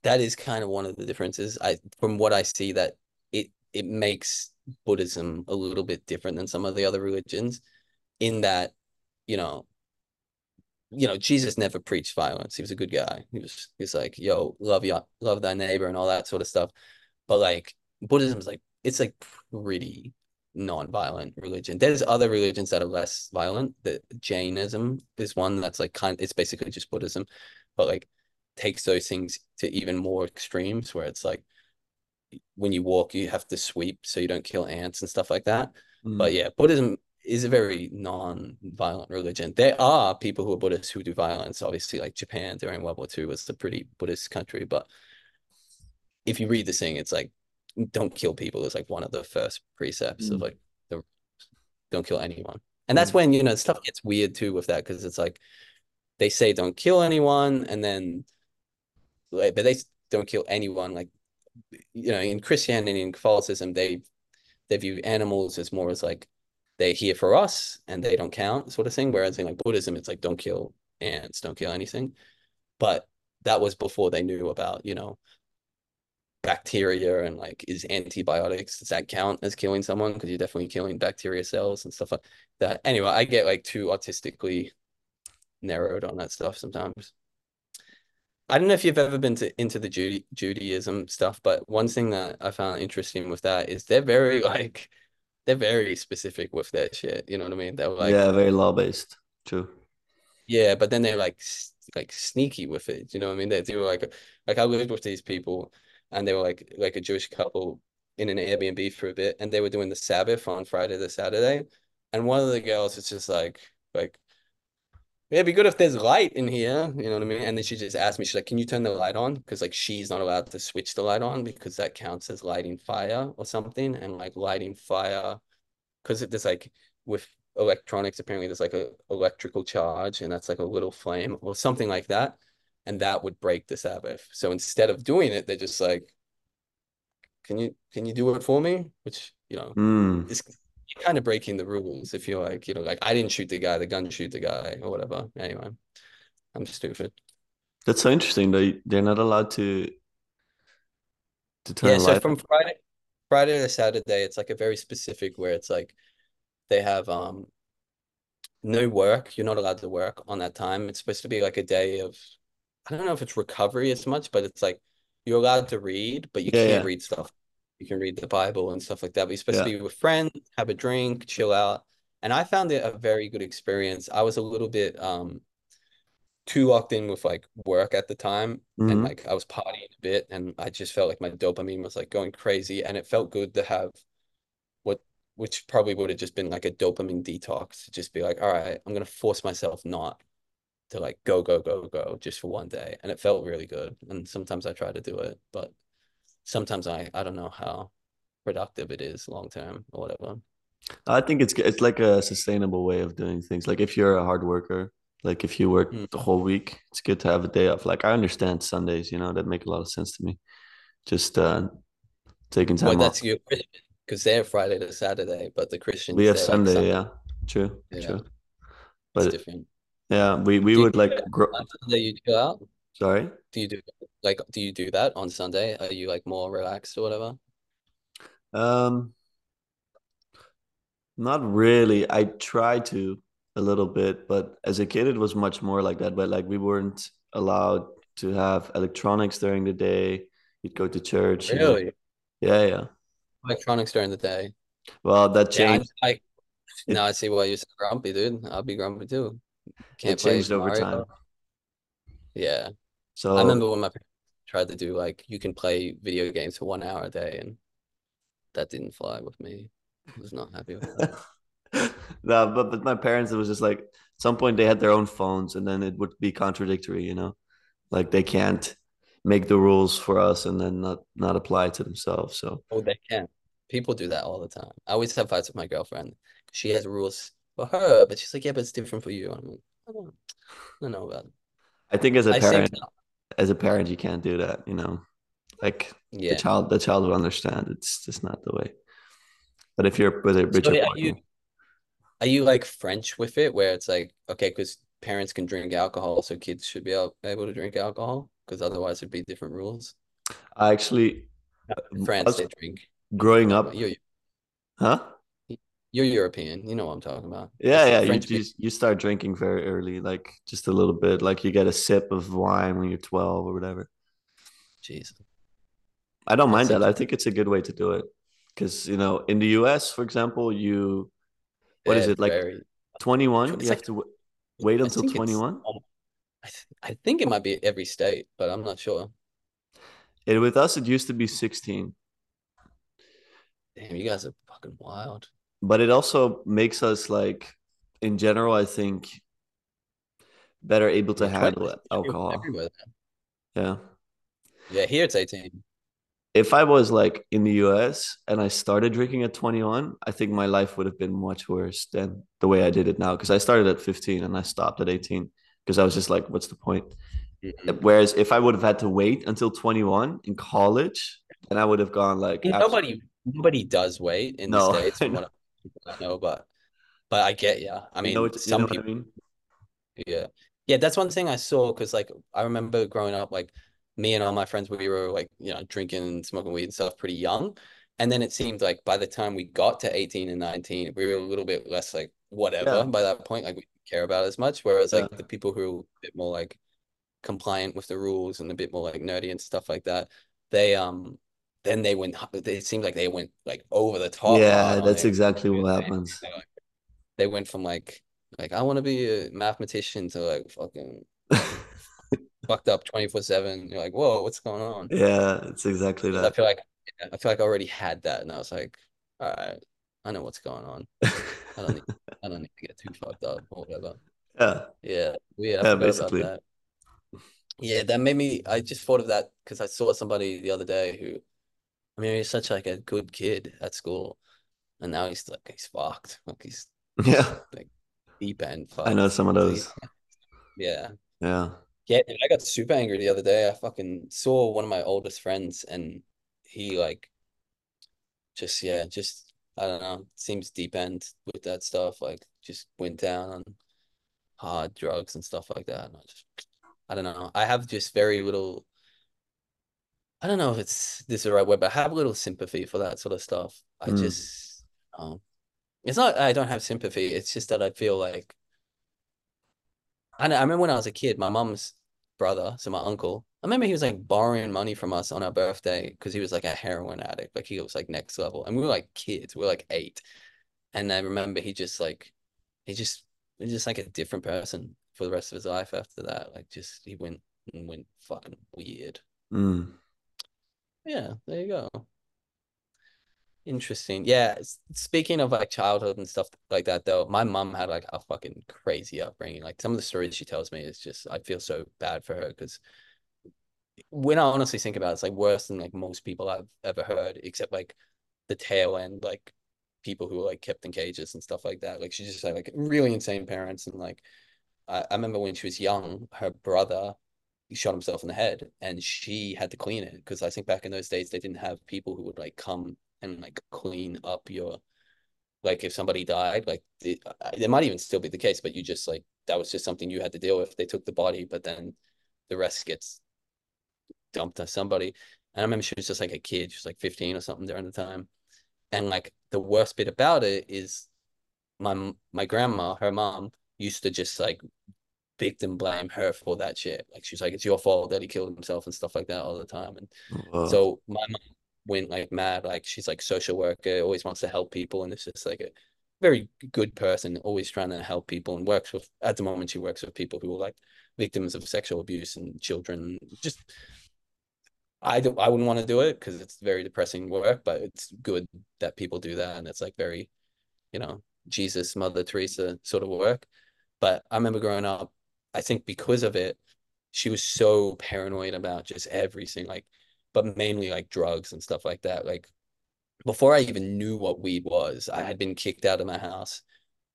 that is kind of one of the differences. I from what I see that it it makes Buddhism a little bit different than some of the other religions in that, you know, you know, Jesus never preached violence. He was a good guy. He was he's like, yo, love your love thy neighbor and all that sort of stuff. But like Buddhism is like it's like pretty non-violent religion. There's other religions that are less violent. The Jainism is one that's like kind it's basically just Buddhism, but like takes those things to even more extremes where it's like when you walk you have to sweep so you don't kill ants and stuff like that. Mm. But yeah, Buddhism is a very non-violent religion. There are people who are Buddhists who do violence. Obviously, like Japan during World War II was a pretty Buddhist country. But if you read the thing, it's like don't kill people is like one of the first precepts mm. of like the don't kill anyone. And that's mm. when you know stuff gets weird too with that because it's like they say don't kill anyone, and then like, but they don't kill anyone. Like you know, in Christianity and Catholicism, they they view animals as more as like they're here for us and they don't count sort of thing. Whereas in like Buddhism, it's like don't kill ants, don't kill anything. But that was before they knew about, you know, bacteria and like is antibiotics, does that count as killing someone? Because you're definitely killing bacteria cells and stuff like that. Anyway, I get like too autistically narrowed on that stuff sometimes. I don't know if you've ever been to into the Judy, Judaism stuff, but one thing that I found interesting with that is they're very like they're very specific with that shit. You know what I mean? They're like yeah, very law based. True. Yeah, but then they're like like sneaky with it. You know what I mean? They they were like like I lived with these people, and they were like like a Jewish couple in an Airbnb for a bit, and they were doing the Sabbath on Friday to Saturday, and one of the girls is just like like yeah, it'd be good if there's light in here, you know what I mean? And then she just asked me, she's like, "Can you turn the light on?" Because like she's not allowed to switch the light on because that counts as lighting fire or something. And like lighting fire, because there's like with electronics, apparently there's like a electrical charge, and that's like a little flame or something like that, and that would break the Sabbath. So instead of doing it, they're just like, "Can you can you do it for me?" Which you know mm. is kind of breaking the rules if you're like, you know, like I didn't shoot the guy, the gun shoot the guy or whatever. Anyway, I'm stupid. That's so interesting. They they're not allowed to to turn. Yeah, so from Friday Friday to Saturday, it's like a very specific where it's like they have um no work. You're not allowed to work on that time. It's supposed to be like a day of I don't know if it's recovery as much, but it's like you're allowed to read, but you yeah, can't yeah. read stuff you can read the Bible and stuff like that. But you're supposed yeah. to be with friends, have a drink, chill out. And I found it a very good experience. I was a little bit um too locked in with like work at the time mm-hmm. and like I was partying a bit and I just felt like my dopamine was like going crazy and it felt good to have what which probably would have just been like a dopamine detox to just be like all right I'm gonna force myself not to like go go go go just for one day and it felt really good and sometimes I try to do it but sometimes I I don't know how productive it is long term or whatever. I think it's it's like a sustainable way of doing things. Like if you're a hard worker, like if you work mm. the whole week, it's good to have a day off. Like I understand Sundays, you know, that make a lot of sense to me. Just uh taking time well, that's your Christian because they're Friday to Saturday, but the Christians we have Sunday, like Sunday, yeah, true, yeah. true. But it's different. Yeah, we we would like grow. Sunday you chill out. Sorry. Do you do like do you do that on Sunday? Are you like more relaxed or whatever? Um, not really. I try to a little bit, but as a kid, it was much more like that. But like we weren't allowed to have electronics during the day. You'd go to church. Really? You know? Yeah, yeah. Electronics during the day. Well, that changed. Yeah, I, I, now I see why you're so grumpy, dude. I'll be grumpy too. Can't it changed over time. Yeah. So I remember when my parents tried to do like you can play video games for one hour a day, and that didn't fly with me. I was not happy with that. no, but but my parents, it was just like at some point they had their own phones, and then it would be contradictory, you know, like they can't make the rules for us and then not not apply to themselves. So oh, they can. People do that all the time. I always have fights with my girlfriend. She has rules for her, but she's like, yeah, but it's different for you. I'm like, I don't, I don't know about it. I think as a I parent, as a parent you can't do that you know? Like yeah. the child the child will understand. It's just not the way. But if you're with a so are, you, are you like french with it where it's like okay because parents can drink alcohol so kids should be able to drink alcohol? Because otherwise it'd be different rules. I actually in france they drink. growing up you, you, huh You're European. You know what I'm talking about. Yeah, yeah. You French just you start drinking very early, like just a little bit. Like you get a sip of wine when you're 12 or whatever. Jeez. I don't mind that. I think it's a good way to do it. Because, you know, in the US, for example, you what is yeah, it like very. 21? You have like to wait until think 21? um, I, th I think it might be every state, but I'm not sure. And with us, it used to be 16. Damn, you guys are fucking wild. But it also makes us like in general, I think better able to handle everywhere, alcohol. Yeah. Yeah, here it's 18. If I was like in the US and I started drinking at 21, I think my life would have been much worse than the way I did it now. Because I started at 15 and I stopped at 18 because I was just like, what's the point? Mhm. Whereas if I would have had to wait until 21 in college, then I would have gone like, absolutely. Nobody nobody does wait in the States I know, what I know, but but I get yeah. I you know mean, you know some I people mean? Yeah. Yeah, that's one thing I saw because like I remember growing up, like me and all my friends, we were like, you know, drinking and smoking weed and stuff pretty young. And then it seemed like by the time we got to 18 and 19, we were a little bit less like whatever Yeah, by that point, like we didn't care about it as much. Whereas yeah, like the people who were a bit more like compliant with the rules and a bit more like nerdy and stuff like that, they um then they went it seemed like they went like over the top yeah. That's exactly what happens. They went from like like I want to be a mathematician to like fucking fucked up 24/7. You're like, whoa, what's going on? Yeah, it's exactly that. I feel like I feel like I already had that, and I was like, all right, I know what's going on. I don't need I don't need to get too fucked up or whatever. Yeah, Yeah, yeah, yeah, basically. that. Yeah, that made me. I just thought of that because I saw somebody the other day who, I mean, he's such like a good kid at school, and now he's like he's fucked. Like he's Yeah, like deep end I know some of those. yeah. Yeah. Yeah, dude, I got super angry the other day. I fucking saw one of my oldest friends and he like just yeah, just I don't know, seems deep end with that stuff. Like just went down on hard drugs and stuff like that. And I just I don't know. I have just very little I don't know if it's this is the right word, but I have a little sympathy for that sort of stuff. I Mm, just um it's not I don't have sympathy, it's just that I feel like I know, I remember when I was a kid, my mom's brother, so my uncle, I remember he was like borrowing money from us on our birthday because he was like a heroin addict. Like he was like next level. And we were like kids, we were like eight. And I remember he just like he just he just like a different person for the rest of his life after that. Like just he went and went fucking weird. mm, Yeah, there you go. Interesting. Yeah, speaking of like childhood and stuff like that though, my mom had like a fucking crazy upbringing. Like some of the stories she tells me is just I feel so bad for her because when I honestly think about it, it's like worse than like most people I've ever heard, except like the tail end, like people who are like kept in cages and stuff like that. Like she just had like really insane parents and like I, I remember when she was young, her brother he shot himself in the head and she had to clean it because I think back in those days they didn't have people who would like come and like clean up your like if somebody died like it, it might even still be the case but you just like that was just something you had to deal with. They took the body but then the rest gets dumped on somebody. And I remember she was just like a kid she was like 15 or something during the time. And like the worst bit about it is my my grandma her mom used to just like victim blame her for that shit. Like she's like, it's your fault that he killed himself and stuff like that all the time. And so my mom went like mad. Like she's like social worker, always wants to help people, and it's just like a very good person, always trying to help people, and works with. At the moment, she works with people who are like victims of sexual abuse and children. Just I don't. I wouldn't want to do it because it's very depressing work, but it's good that people do that, and it's like very, you know, Jesus, Mother Teresa sort of work. But I remember growing up, I think because of it, she was so paranoid about just everything, like, but mainly like drugs and stuff like that. Like before I even knew what weed was, I had been kicked out of my house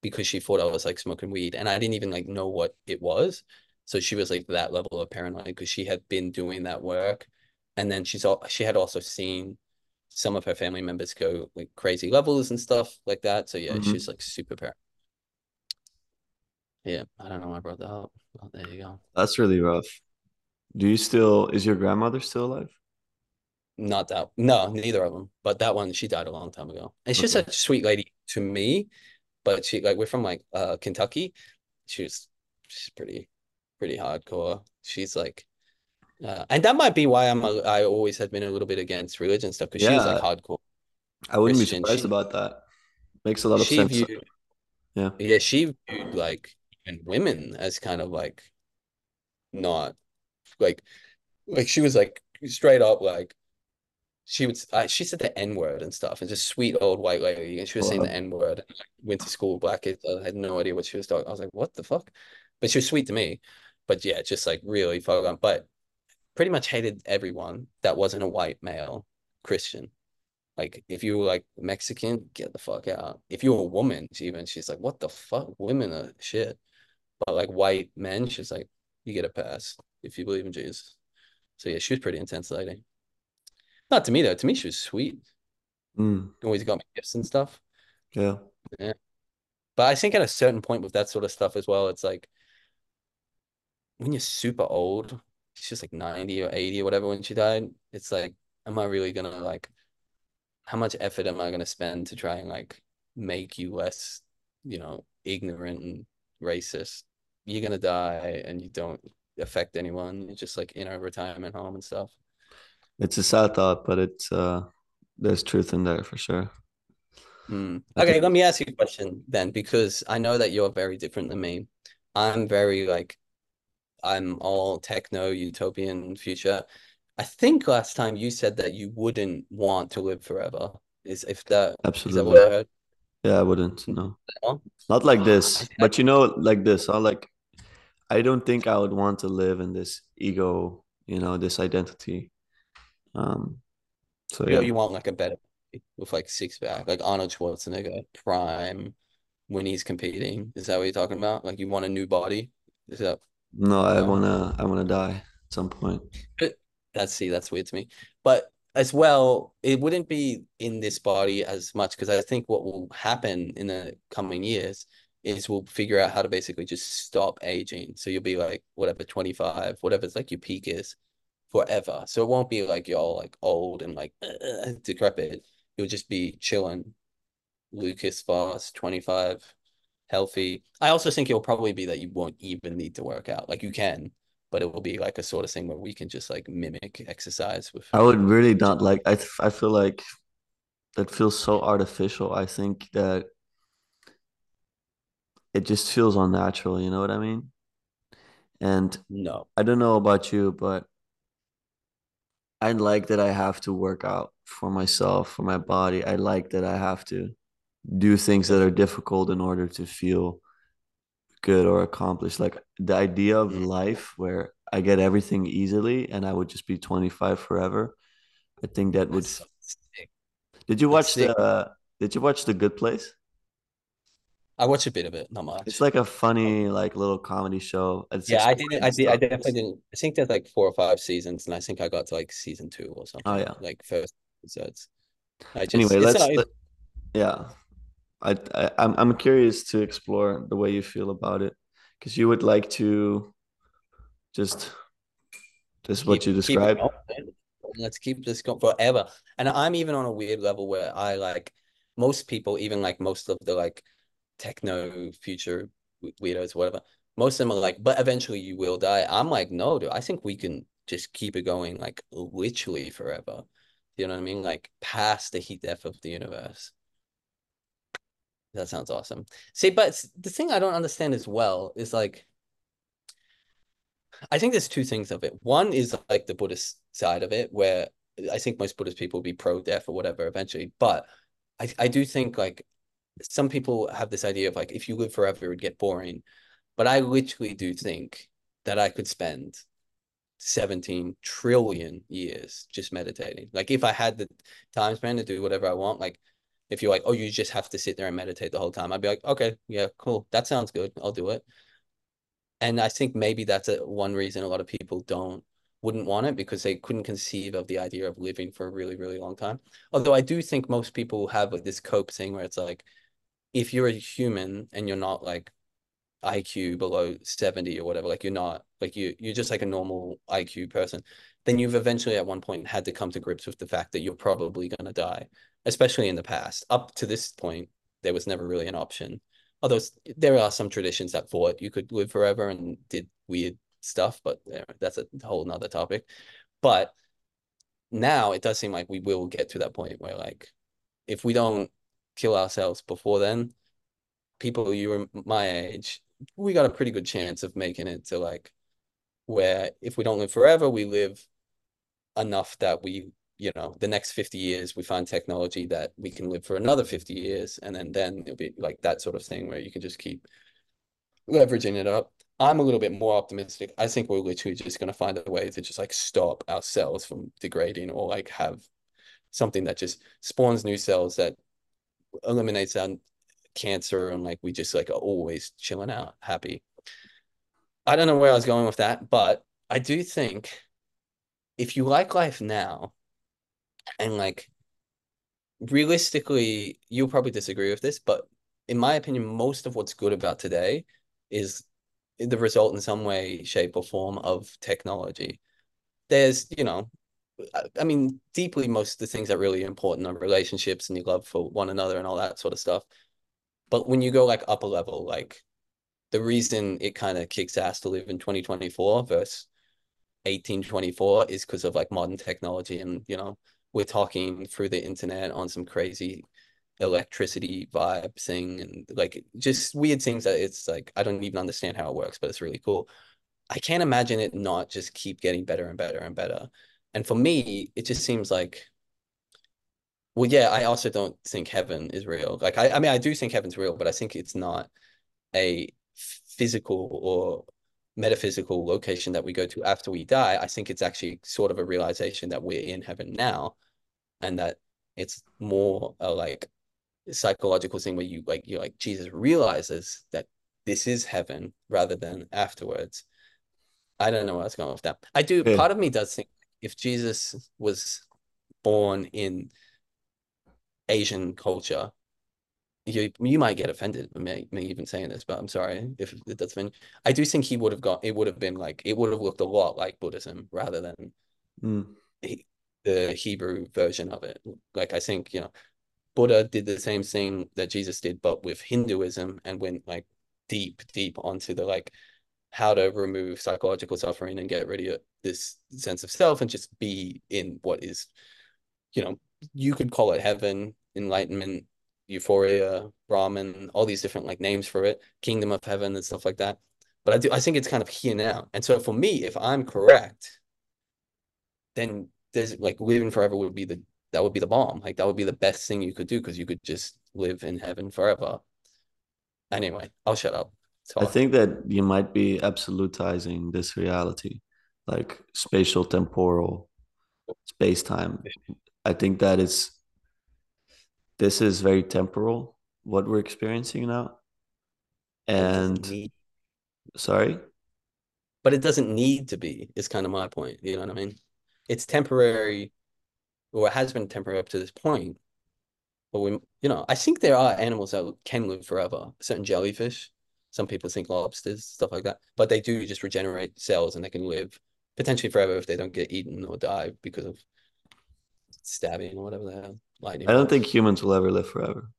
because she thought I was like smoking weed, and I didn't even like know what it was. So she was like that level of paranoid because she had been doing that work, and then she's all she had also seen some of her family members go like crazy levels and stuff like that. So yeah, she's Mhm. like super paranoid. Yeah, I don't know why I brought that up. Oh, there you go. That's really rough. Do you still, is your grandmother still alive? Not that. No, neither of them. But that one, she died a long time ago. And she's Okay. such a sweet lady to me. But she like we're from like uh Kentucky. She was she's pretty pretty hardcore. She's like uh, and that might be why I'm a, I always have been a little bit against religion stuff because she was like hardcore I wouldn't be surprised She about that. Makes a lot of sense. viewed Yeah. yeah, she viewed like even women as kind of like not like like she was like straight up like she would uh, she said the N word and stuff and just sweet old white lady and she was saying the N word and like, went to school black kids I had no idea what she was talking I was like what the fuck? But she was sweet to me but yeah just like really fuck on but pretty much hated everyone that wasn't a white male Christian. Like if you were like Mexican get the fuck out. If you were a woman even she's like what the fuck? Women are shit but like white men she's like you get a pass if you believe in Jesus so yeah she was pretty intense lady not to me though. To me, she was sweet. Mm, Always got me gifts and stuff. yeah. Yeah. But I think at a certain point with that sort of stuff as well, it's like when you're super old, she's just like 90 or 80 or whatever when she died. It's like, am I really gonna like how much effort am I gonna spend to try and like make you less, you know, ignorant and racist? You're gonna die and you don't affect anyone. You're just like in a retirement home and stuff. It's a sad thought, but it's uh there's truth in there for sure. I Okay, think let me ask you a question then, because I know that you're very different than me. I'm very like I'm all techno utopian future. I think last time you said that you wouldn't want to live forever. Is if that is that what absolutely. I heard? Yeah, I wouldn't. No. No? Not like this. But you know, like this. I like I don't think I would want to live in this ego, you know, this identity. Um, so feel yeah. you want like a better with like six pack, like Arnold Schwarzenegger, prime when he's competing. Is that what you're talking about? Like you want a new body? Is that No, I no? wanna I wanna die at some point. But that's see, that's weird to me. But as well, it wouldn't be in this body as much because I think what will happen in the coming years is we'll figure out how to basically just stop aging. So you'll be like whatever 25, whatever it's like your peak is forever. So it won't be like you're all like old and like uh, decrepit. You'll just be chilling, Lucas Vos, 25, healthy. I also think it'll probably be that you won't even need to work out. Like you can, but it will be like a sort of thing where we can just like mimic exercise with I would really not like I I feel like that feels so artificial. I think that it just feels unnatural, you know what I mean? And no. I don't know about you, but I like that I have to work out for myself, for my body. I like that I have to do things that are difficult in order to feel good or accomplished. Like the idea of life where I get everything easily and I would just be 25 forever. I think that would. So. Did you watch the uh, Did you watch The Good Place? I watched a bit of it, not much. It's like a Um, funny like little comedy show. It's yeah, I didn't. I did. I definitely didn't. I think there's like four or five seasons, and I think I got to like season two or something. oh something, yeah. like first episodes. I just, Anyway, let's let, yeah. I, I I'm I'm curious to explore the way you feel about it because you would like to just just what you keep described. Let's keep this going forever. And I'm even on a weird level where I like most people, even like most of the like techno future weirdos, whatever. Most of them are like, but eventually you will die. I'm like, no, dude. I think we can just keep it going like literally forever. You know what I mean? Like past the heat death of the universe. That sounds awesome. See, but the thing I don't understand as well is like I think there's two things of it. One is like the Buddhist side of it, where I think most Buddhist people will be pro-death or whatever eventually. But I, I do think like some people have this idea of like if you live forever, it would get boring. But I literally do think that I could spend 17 trillion years just meditating. Like if I had the time span to do whatever I want, like if you're like, oh, you just have to sit there and meditate the whole time, I'd be like, okay, yeah, cool. That sounds good. I'll do it. And I think maybe that's a, one reason a lot of people don't wouldn't want it because they couldn't conceive of the idea of living for a really, really long time. Although I do think most people have like this cope thing where it's like if you're a human and you're not like IQ below 70 or whatever, like you're not like you you're just like a normal IQ person, then you've eventually at one point had to come to grips with the fact that you're probably going to die, especially in the past. Up to this point, there was never really an option. Although there are some traditions that thought you could live forever and did weird stuff, but that's a whole nother topic. But now it does seem like we will get to that point where like if we don't kill ourselves before then, people you my age, we got a pretty good chance of making it to like where if we don't live forever, we live enough that we, you know, the next 50 years we find technology that we can live for another 50 years. And then then it'll be like that sort of thing where you can just keep leveraging it up. I'm a little bit more optimistic. I think we're literally just going to find a way to just like stop our cells from degrading or like have something that just spawns new cells that eliminates our cancer and like we just like are always chilling out, happy. I don't know where I was going with that, but I do think if you like life now and like realistically, you'll probably disagree with this, but in my opinion, most of what's good about today is the result in some way, shape, or form of technology. There's, you know, I mean, deeply, most of the things that really important are relationships and your love for one another and all that sort of stuff. But when you go like up a level, like the reason it kind of kicks ass to live in 2024 versus 1824 is because of like modern technology and you know we're talking through the internet on some crazy electricity vibe thing and like just weird things that it's like I don't even understand how it works, but it's really cool. I can't imagine it not just keep getting better and better and better. And for me, it just seems like well, yeah, I also don't think heaven is real. Like I, I mean I do think heaven's real, but I think it's not a physical or metaphysical location that we go to after we die. I think it's actually sort of a realization that we're in heaven now and that it's more a like psychological thing where you like you're like Jesus realizes that this is heaven rather than afterwards. I don't know where I was going with that. I do yeah. part of me does think if Jesus was born in Asian culture, you you might get offended me even saying this, but I'm sorry if it does offend. I do think he would have got it would have been like it would have looked a lot like Buddhism rather than mm. he, the Hebrew version of it. Like I think you know Buddha did the same thing that Jesus did, but with Hinduism and went like deep, deep onto the like how to remove psychological suffering and get rid of this sense of self and just be in what is, you know, you could call it heaven, enlightenment, euphoria, Brahman, all these different like names for it, kingdom of heaven and stuff like that. But I do I think it's kind of here now. And so for me, if I'm correct, then there's like living forever would be the that would be the bomb. Like that would be the best thing you could do because you could just live in heaven forever. Anyway, I'll shut up. Talk. I think that you might be absolutizing this reality, like spatial temporal space time. I think that is this is very temporal what we're experiencing now. And sorry? But it doesn't need to be, is kind of my point. You know what I mean? It's temporary or it has been temporary up to this point. But we, you know, I think there are animals that can live forever. Certain jellyfish, some people think lobsters, stuff like that. But they do just regenerate cells and they can live potentially forever if they don't get eaten or die because of stabbing or whatever the hell. Lightning. I don't think humans will ever live forever.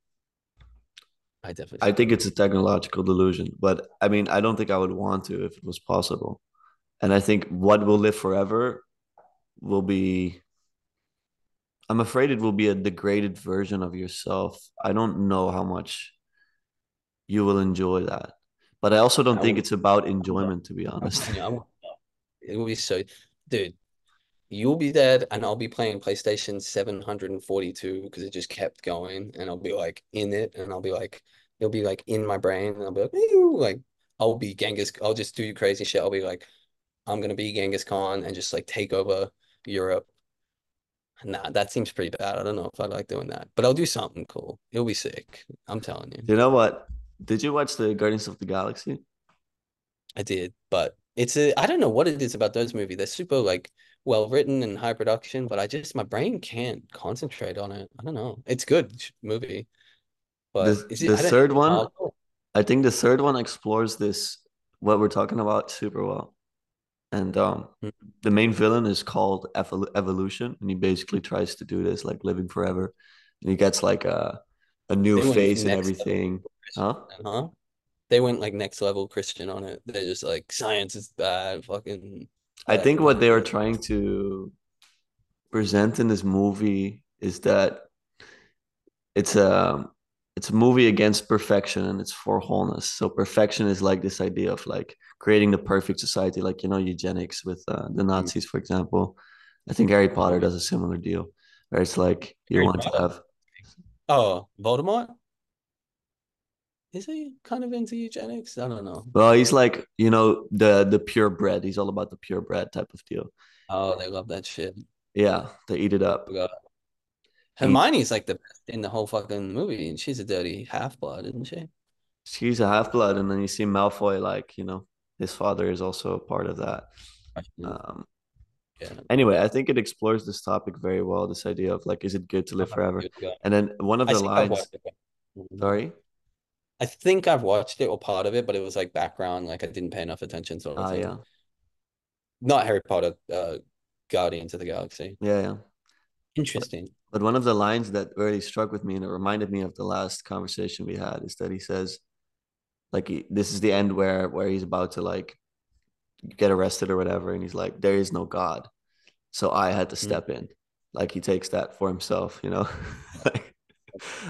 I definitely. I think it's a technological delusion, but I mean, I don't think I would want to if it was possible. And I think what will live forever will be I'm afraid it will be a degraded version of yourself. I don't know how much you will enjoy that. But I also don't I think it's about enjoyment, to be honest. it will be so, dude. You'll be dead, and I'll be playing PlayStation 742 because it just kept going, and I'll be like in it, and I'll be like, it'll be like in my brain, and I'll be like, like I'll be Genghis. I'll just do crazy shit. I'll be like, I'm gonna be Genghis Khan and just like take over Europe Nah, that seems pretty bad. I don't know if I like doing that, but I'll do something cool. It'll be sick. I'm telling you. You know what? Did you watch the Guardians of the Galaxy? I did, but it's a I don't know what it is about those movies. They're super like well written and high production, but I just my brain can't concentrate on it. I don't know. It's good movie, but the, the third one, I think the third one explores this what we're talking about super well. And um, Mhm. the main villain is called Evol- Evolution, and he basically tries to do this, like living forever. And he gets like a a new face and everything. Huh? huh? They went like next level Christian on it. They're just like science is bad, fucking I think what they were trying to present in this movie is that it's a it's a movie against perfection and it's for wholeness. So perfection is like this idea of like creating the perfect society, like you know eugenics with uh, the Mm. Nazis, for example. I think Harry Potter does a similar deal, where it's like you Harry want to have. Oh, Voldemort? Is he kind of into eugenics? I don't know. Well, he's like you know the the purebred. He's all about the purebred type of deal. Oh, they love that shit. Yeah, they eat it up. He Hermione's like the best in the whole fucking movie, and she's a dirty half-blood, isn't she? she's a half blood, and then you see Malfoy like you know his father is also a part of that. Um, Yeah. anyway, I think it explores this topic very well. This idea of like, is it good to live I'll have to forever? give it a go. And then one of the lines, sorry, I think I've watched it or part of it, but it was like background, like I didn't pay enough attention, sort of ah, thing. yeah, Not Harry Potter, uh, Guardians of the Galaxy. yeah, yeah. Interesting. but one of the lines that really struck with me and it reminded me of the last conversation we had is that he says, like, he, this is the end where where he's about to like get arrested or whatever, and he's like, there is no God, so I had to Mm. step in. Like he takes that for himself, you know, like,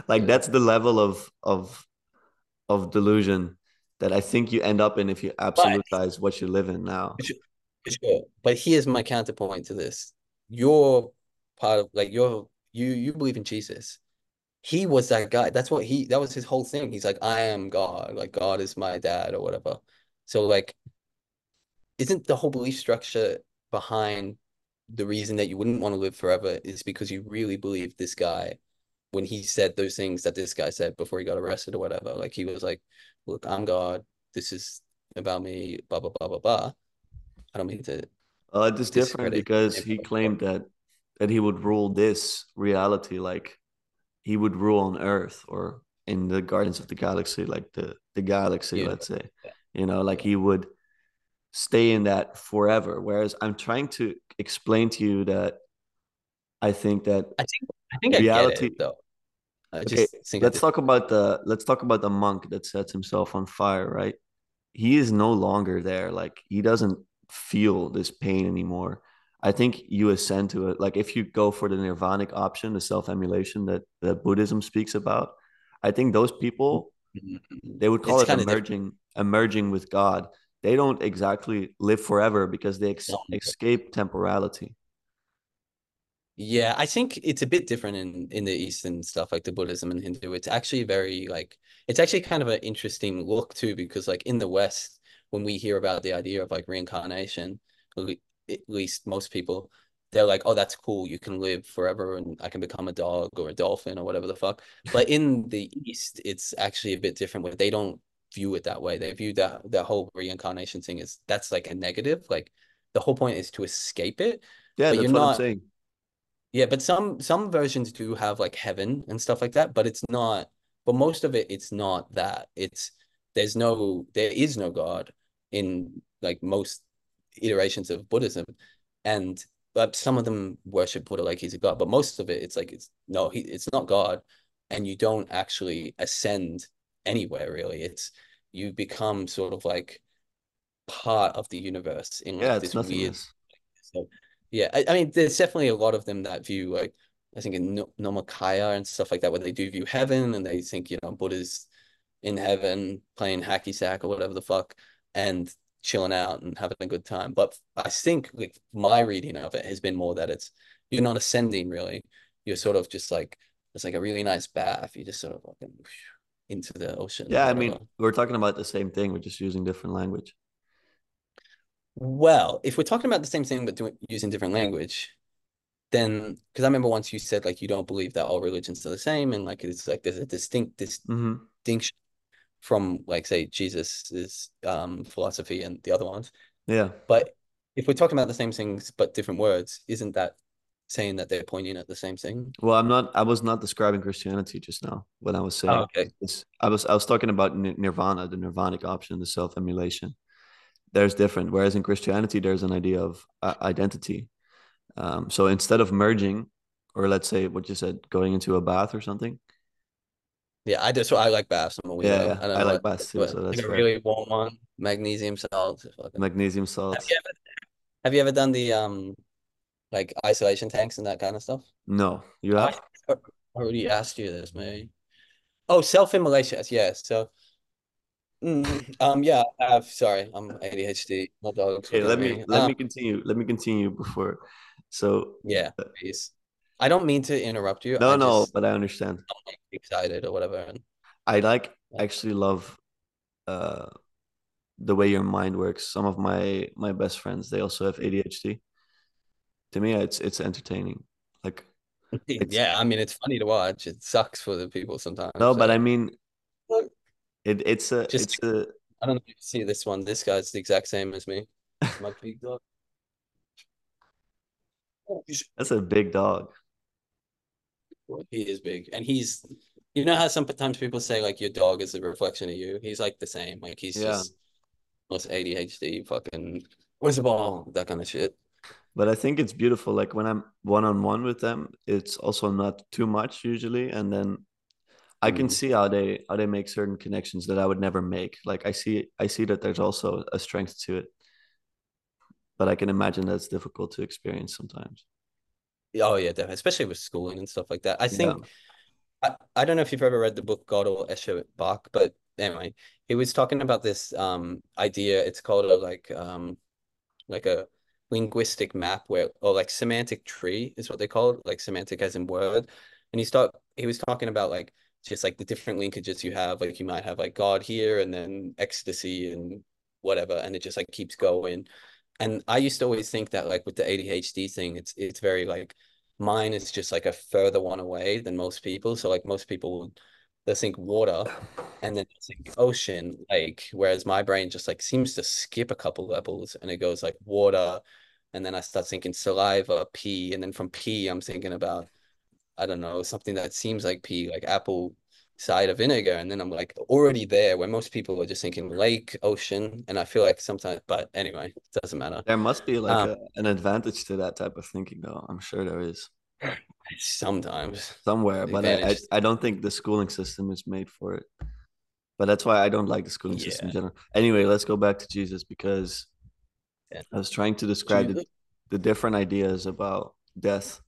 like that's the level of of of delusion that I think you end up in if you But absolutize what you live in now. sure. But here's my counterpoint to this. You're part of like you're you you believe in Jesus. He was that guy. That's what he that was his whole thing. He's like, I am God, like God is my dad or whatever. So like isn't the whole belief structure behind the reason that you wouldn't want to live forever is because you really believe this guy when he said those things that this guy said before he got arrested or whatever. Like he was like, look, I'm God. This is about me, blah, blah, blah, blah, blah. I don't mean to Uh, it is different because him. he claimed that that he would rule this reality, like he would rule on Earth or in the Guardians of the Galaxy, like the the galaxy, You let's say. You know, like he would stay in that forever. Whereas I'm trying to explain to you that I think that I think I think I get reality. it though. I Okay, think let's talk about the let's talk about the monk that sets himself on fire, right? he is no longer there. Like he doesn't feel this pain anymore. I think you ascend to it. Like if you go for the nirvanic option, the self-immolation that, that Buddhism speaks about, I think those people mm-hmm. they would call It's it of different. emerging, emerging with God. They don't exactly live forever because they ex- escape temporality. Yeah, I think it's a bit different in in the Eastern stuff like the Buddhism and Hindu. It's actually very like it's actually kind of an interesting look too because like in the West when we hear about the idea of like reincarnation, at le- at least most people they're like, "Oh, that's cool. You can live forever and I can become a dog or a dolphin or whatever the fuck." But in the East, it's actually a bit different where they don't view it that way. They view that the whole reincarnation thing as that's like a negative. Like the whole point is to escape it, Yeah, but you're that's what I'm saying. Yeah, but some some versions do have like heaven and stuff like that, but it's not, but most of it it's not that. It's there's no there is no God in like most iterations of Buddhism. And but some of them worship Buddha like he's a god, but most of it it's like it's no, he it's not God, and you don't actually ascend anywhere really. It's you become sort of like part of the universe in Yeah, like this weird so yeah, I, I mean, there's definitely a lot of them that view like I think in no Nomakaya and stuff like that, where they do view heaven and they think you know Buddha's in heaven playing hacky sack or whatever the fuck and chilling out and having a good time. But I think like my reading of it has been more that it's you're not ascending really. You're sort of just like it's like a really nice bath. You just sort of like into the ocean Yeah, I mean, we're talking about the same thing. We're just using different language. Well, if we're talking about the same thing but doing using different language, then because I remember once you said like you don't believe that all religions are the same and like it's like there's a distinct hmm distinction from like say Jesus's um philosophy and the other ones. Yeah. But if we're talking about the same things but different words, isn't that saying that they're pointing at the same thing? Well, I'm not. I was not describing Christianity just now when I was saying. Oh, okay. This, I was. I was talking about nirvana, the nirvanic option, the self immolation. There's different. Whereas in Christianity, there's an idea of uh, identity. Um, so instead of merging, or let's say what you said, going into a bath or something. Yeah, I just I like baths. I'm a weirdo. Yeah, I, I like what, baths too. So that's like a really warm one, magnesium salts. Magnesium Have salts. you ever have you ever done the um like isolation tanks and that kind of stuff? No, you I have. already asked you this, maybe. Oh, self-immolation. Yeah. So, mm, um, yeah. I sorry, I'm ADHD. My dog's Okay, let me me. let Um, me continue. Let me continue before. So yeah, please. I don't mean to interrupt you. no, I no, just but I understand. I'm like excited or whatever. And I like actually love uh the way your mind works. Some of my my best friends, they also have ADHD. To me, it's it's entertaining. Like it's yeah, I mean, it's funny to watch. It sucks for the people sometimes. no, but I mean it it's a just it's a I don't know if you see this one. This guy's the exact same as me. My big dog. That's a big dog. He is big, and he's. You know how sometimes people say like your dog is a reflection of you. He's like the same. Like he's Yeah. just most ADHD, fucking where's the ball, that kind of shit. But I think it's beautiful. Like when I'm one on one with them, it's also not too much usually, and then I can Mm. see how they how they make certain connections that I would never make. Like I see I see that there's also a strength to it, but I can imagine that's difficult to experience sometimes. Oh yeah, definitely. Especially with schooling and stuff like that. I Yeah. think I, I don't know if you've ever read the book Gödel, Escher, Bach, but anyway, he was talking about this um idea. It's called a like um like a linguistic map where or like semantic tree is what they call it, like semantic as in word. And he start he was talking about like just like the different linkages you have. Like you might have like God here and then ecstasy and whatever, and it just like keeps going. And I used to always think that like with the ADHD thing, it's it's very like mine is just like a further one away than most people. So like most people would they think water and then think ocean, lake, whereas my brain just like seems to skip a couple levels and it goes like water, and then I start thinking saliva, pee, and then from pee I'm thinking about I don't know, something that seems like pee, like apple cider vinegar. And then I'm like already there where most people are just thinking lake, ocean. And I feel like sometimes, but anyway, it doesn't matter. There must be like Um, a, an advantage to that type of thinking, though. I'm sure there is sometimes somewhere, but I, I. I don't think the schooling system is made for it. But that's why I don't like the schooling system in general. Anyway, let's go back to Jesus because Yeah. I was trying to describe the, the different ideas about death.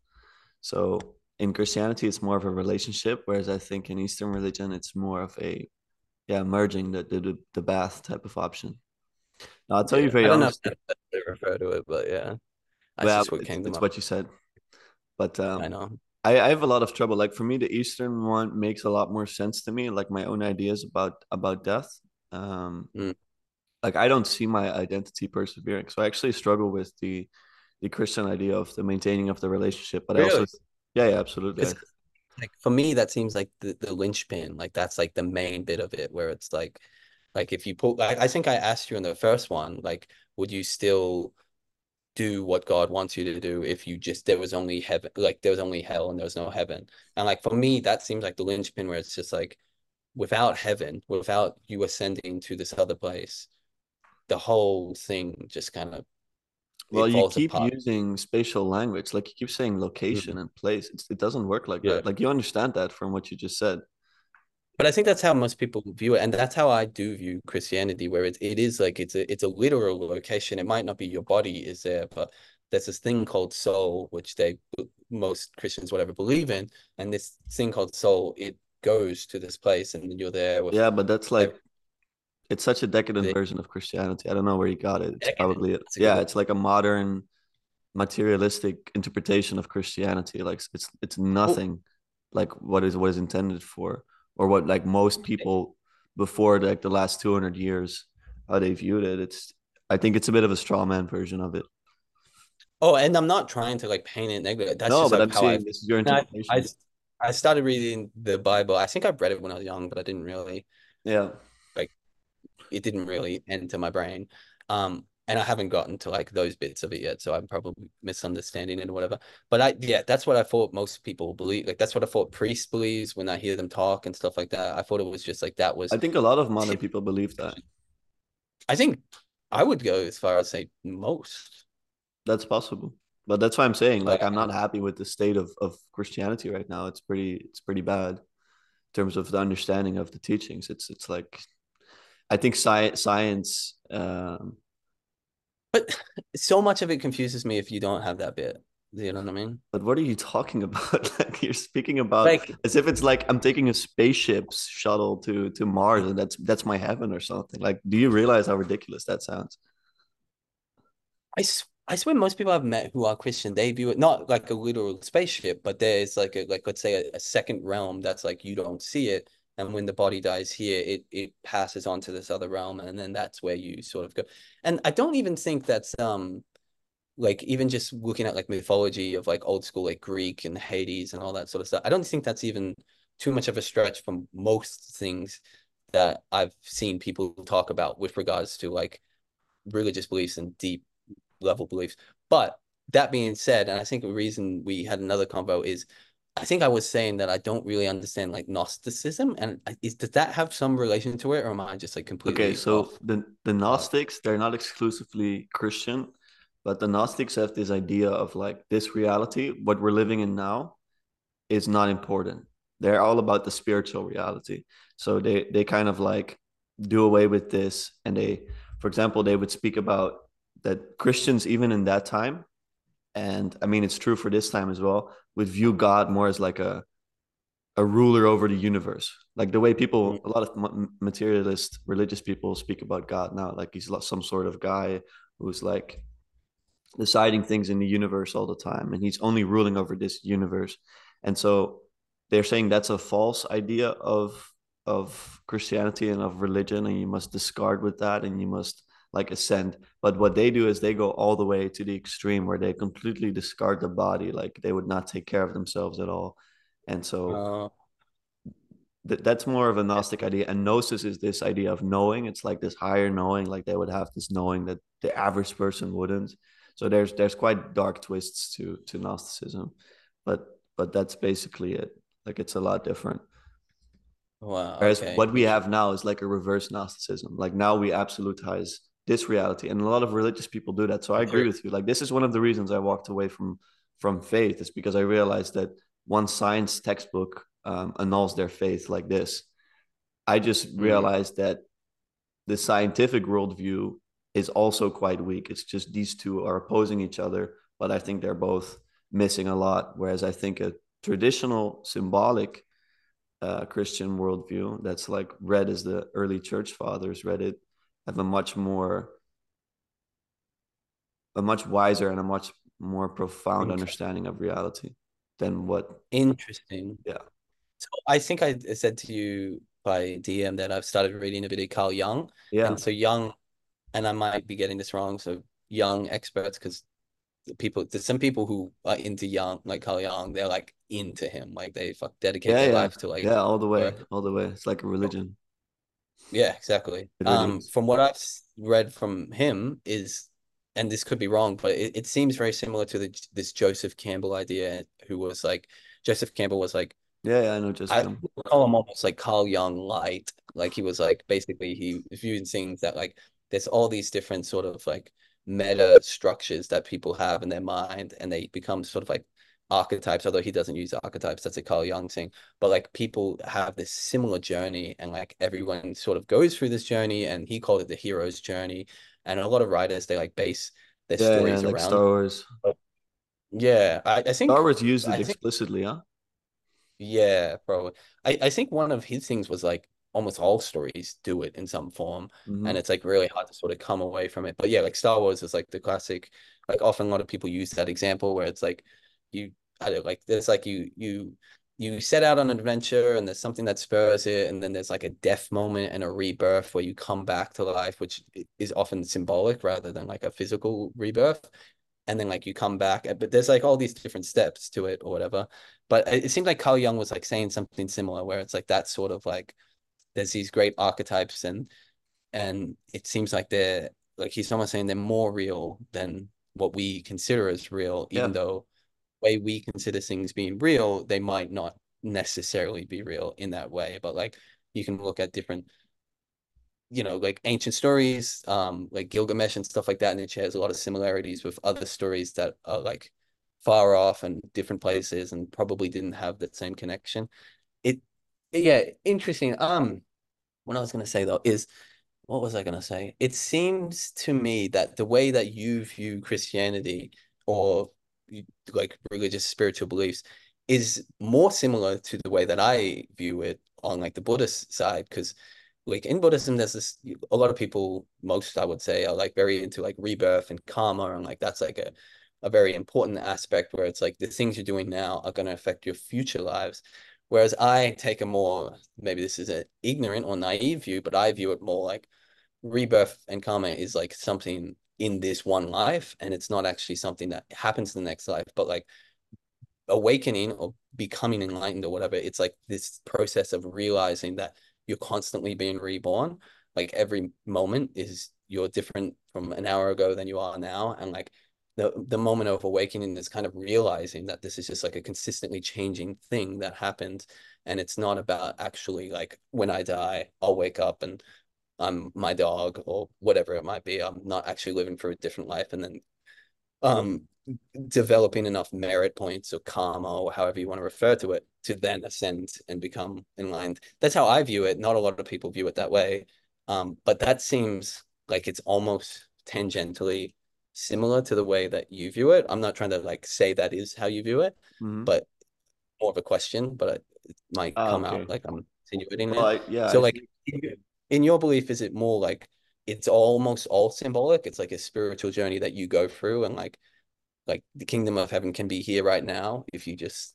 So in Christianity, it's more of a relationship, whereas I think in Eastern religion, it's more of a yeah merging the the, the bath type of option. Now, I'll tell you Yeah. very I don't know if honestly. that's how they refer to it, but yeah, that's just what it's, it's what you said, but I um, know. I, I have a lot of trouble. Like for me, the Eastern one makes a lot more sense to me. Like my own ideas about about death. Um, Mm. like I don't see my identity persevering. So I actually struggle with the the Christian idea of the maintaining of the relationship. But I also, Really? Yeah, yeah, absolutely. Like for me, that seems like the, the linchpin. Like that's like the main bit of it where it's like like if you put like I think I asked you in the first one, like, would you still do what God wants you to do if you just there was only heaven, like there was only hell and there was no heaven. And like for me, that seems like the linchpin where it's just like without heaven, without you ascending to this other place, the whole thing just kind of Well, you keep apart. using spatial language. Like you keep saying location mm-hmm. and place. It's, it doesn't work like Yeah. that. Like you understand that from what you just said. But I think that's how most people view it, and that's how I do view Christianity, where it, it is like it's a it's a literal location. It might not be your body is there, but there's this thing called soul, which they most Christians whatever believe in, and this thing called soul, it goes to this place, and you're there Yeah, but that's like it's such a decadent the version of Christianity. I don't know where you got it. It's Decadent, probably good yeah, it's like a modern materialistic interpretation of Christianity. Like it's it's nothing like what is what is intended for, or what like most people before like the last two hundred years how they viewed it. It's I think it's a bit of a straw man version of it. Oh, and I'm not trying to like paint it negative. That's No, just but like I'm how I saying this is your And I, interpretation. I I started reading the Bible. I think I read it when I was young, but I didn't really yeah, it didn't really enter my brain. Um, and I haven't gotten to like those bits of it yet, so I'm probably misunderstanding it or whatever. But I, yeah, that's what I thought most people believe. Like that's what I thought priests believe when I hear them talk and stuff like that. I thought it was just like that was. I think a lot of modern people believe that. I think I would go as far as say most. That's possible, but that's why I'm saying like I'm not happy with the state of of Christianity right now. It's pretty it's pretty bad in terms of the understanding of the teachings. It's it's like I think science science. Um, but so much of it confuses me if you don't have that bit. Do You know what I mean? But what are you talking about? like you're speaking about like, as if it's like I'm taking a spaceship shuttle to to Mars and that's that's my heaven or something. Like, do you realize how ridiculous that sounds? I I swear most people I've met who are Christian, they view it not like a literal spaceship, but there's like a like let's say a, a second realm that's like you don't see it, and when the body dies here it it passes on to this other realm and then that's where you sort of go. And i don't even think that's um like even just looking at like mythology of like old school like greek and hades and all that sort of stuff i don't think that's even too much of a stretch from most things that i've seen people talk about with regards to like religious beliefs and deep level beliefs. But that being said and i think the reason we had another combo is I think I was saying that I don't really understand like Gnosticism, and is does that have some relation to it, or am I just like completely? Okay, so off? the the Gnostics they're not exclusively Christian, but the Gnostics have this idea of like this reality, what we're living in now, is not important. They're all about the spiritual reality. So they they kind of like do away with this, and they, for example, they would speak about that Christians even in that time and I mean it's true for this time as well, would view God more as like a a ruler over the universe. Like the way people, mm-hmm. a lot of materialist religious people speak about God now, like he's some sort of guy who's like deciding things in the universe all the time, and he's only ruling over this universe. And so they're saying that's a false idea of of Christianity and of religion, and you must discard with that, and you must like ascend. But what they do is they go all the way to the extreme where they completely discard the body, like they would not take care of themselves at all. And so uh, th- that's more of a Gnostic idea. And Gnosis is this idea of knowing. It's like this higher knowing, like they would have this knowing that the average person wouldn't. So there's there's quite dark twists to to Gnosticism, but but that's basically it. Like it's a lot different. Wow. Whereas okay. what we have now is like a reverse Gnosticism. Like now we absolutize this reality and a lot of religious people do that so i agree with you like this is one of the reasons i walked away from from faith is because i realized that one science textbook um, annuls their faith like this. I just mm. realized that the scientific worldview is also quite weak. It's just these two are opposing each other but i think they're both missing a lot whereas i think a traditional symbolic uh, christian worldview that's like read as the early church fathers read it have a much more a much wiser and a much more profound understanding of reality than what interesting. Yeah. So i think i said to you by dm that i've started reading a bit of carl jung yeah. And so Jung and i might be getting this wrong so young experts because people there's some people who are into Jung like carl Jung they're like into him like they fuck dedicate yeah, their yeah. life to like yeah all the way work. all the way. It's like a religion yeah, exactly. Um, from what I've read from him is, and this could be wrong, but it, it seems very similar to the this Joseph Campbell idea, who was like Joseph Campbell was like, yeah, yeah I know Joseph. I call him almost like Carl Jung light. Like he was like basically he viewed things that like there's all these different sort of like meta structures that people have in their mind, and they become sort of like archetypes, although he doesn't use archetypes, that's a Carl Jung thing. But like people have this similar journey, and like everyone sort of goes through this journey, and he called it the hero's journey. And a lot of writers they like base their yeah, stories yeah, like around Star Wars. But, yeah, I, I think Star Wars used it explicitly, think, huh? Yeah, probably. I, I think one of his things was like almost all stories do it in some form mm-hmm. and it's like really hard to sort of come away from it but yeah like star wars is like the classic like often a lot of people use that example where it's like you I don't like there's like you you you set out on an adventure and there's something that spurs it and then there's like a death moment and a rebirth where you come back to life which is often symbolic rather than like a physical rebirth and then like you come back eh, but there's like all these different steps to it or whatever but it seems like carl jung was like saying something similar where it's like that sort of like there's these great archetypes and and it seems like they're like he's almost saying they're more real than what we consider as real, even Yeah. though way we consider things being real, they might not necessarily be real in that way. But like you can look at different, you know, like ancient stories, um, like Gilgamesh and stuff like that, and it shares a lot of similarities with other stories that are like far off and different places and probably didn't have that same connection. It, yeah, interesting. Um, what I was gonna say though is what was I to say? It seems to me that the way that you view Christianity or like religious spiritual beliefs is more similar to the way that I view it on like the Buddhist side. Because like in Buddhism, there's this a lot of people, most I would say, are like very into like rebirth and karma, and like that's like a a very important aspect where it's like the things you're doing now are going to affect your future lives. Whereas I take a more, maybe this is an ignorant or naive view, but I view it more like rebirth and karma is like something in this one life, and it's not actually something that happens in the next life, but like awakening or becoming enlightened or whatever. It's like this process of realizing that you're constantly being reborn. Like every moment is you're different from an hour ago than you are now, and like the the moment of awakening is kind of realizing that this is just like a consistently changing thing that happens and it's not about actually like when i die i'll wake up and i'm my dog or whatever it might be i'm not actually living for a different life and then um developing enough merit points or karma or however you want to refer to it to then ascend and become enlightened that's how i view it not a lot of people view it that way um but that seems like it's almost tangentially similar to the way that you view it. I'm not trying to like say that is how you view it, Mhm. but more of a question, but it might come okay. out like I'm insinuating Well, it. I, yeah, So I like think in your- belief, is it more like it's almost all symbolic? It's like a spiritual journey that you go through and like like the kingdom of heaven can be here right now if you just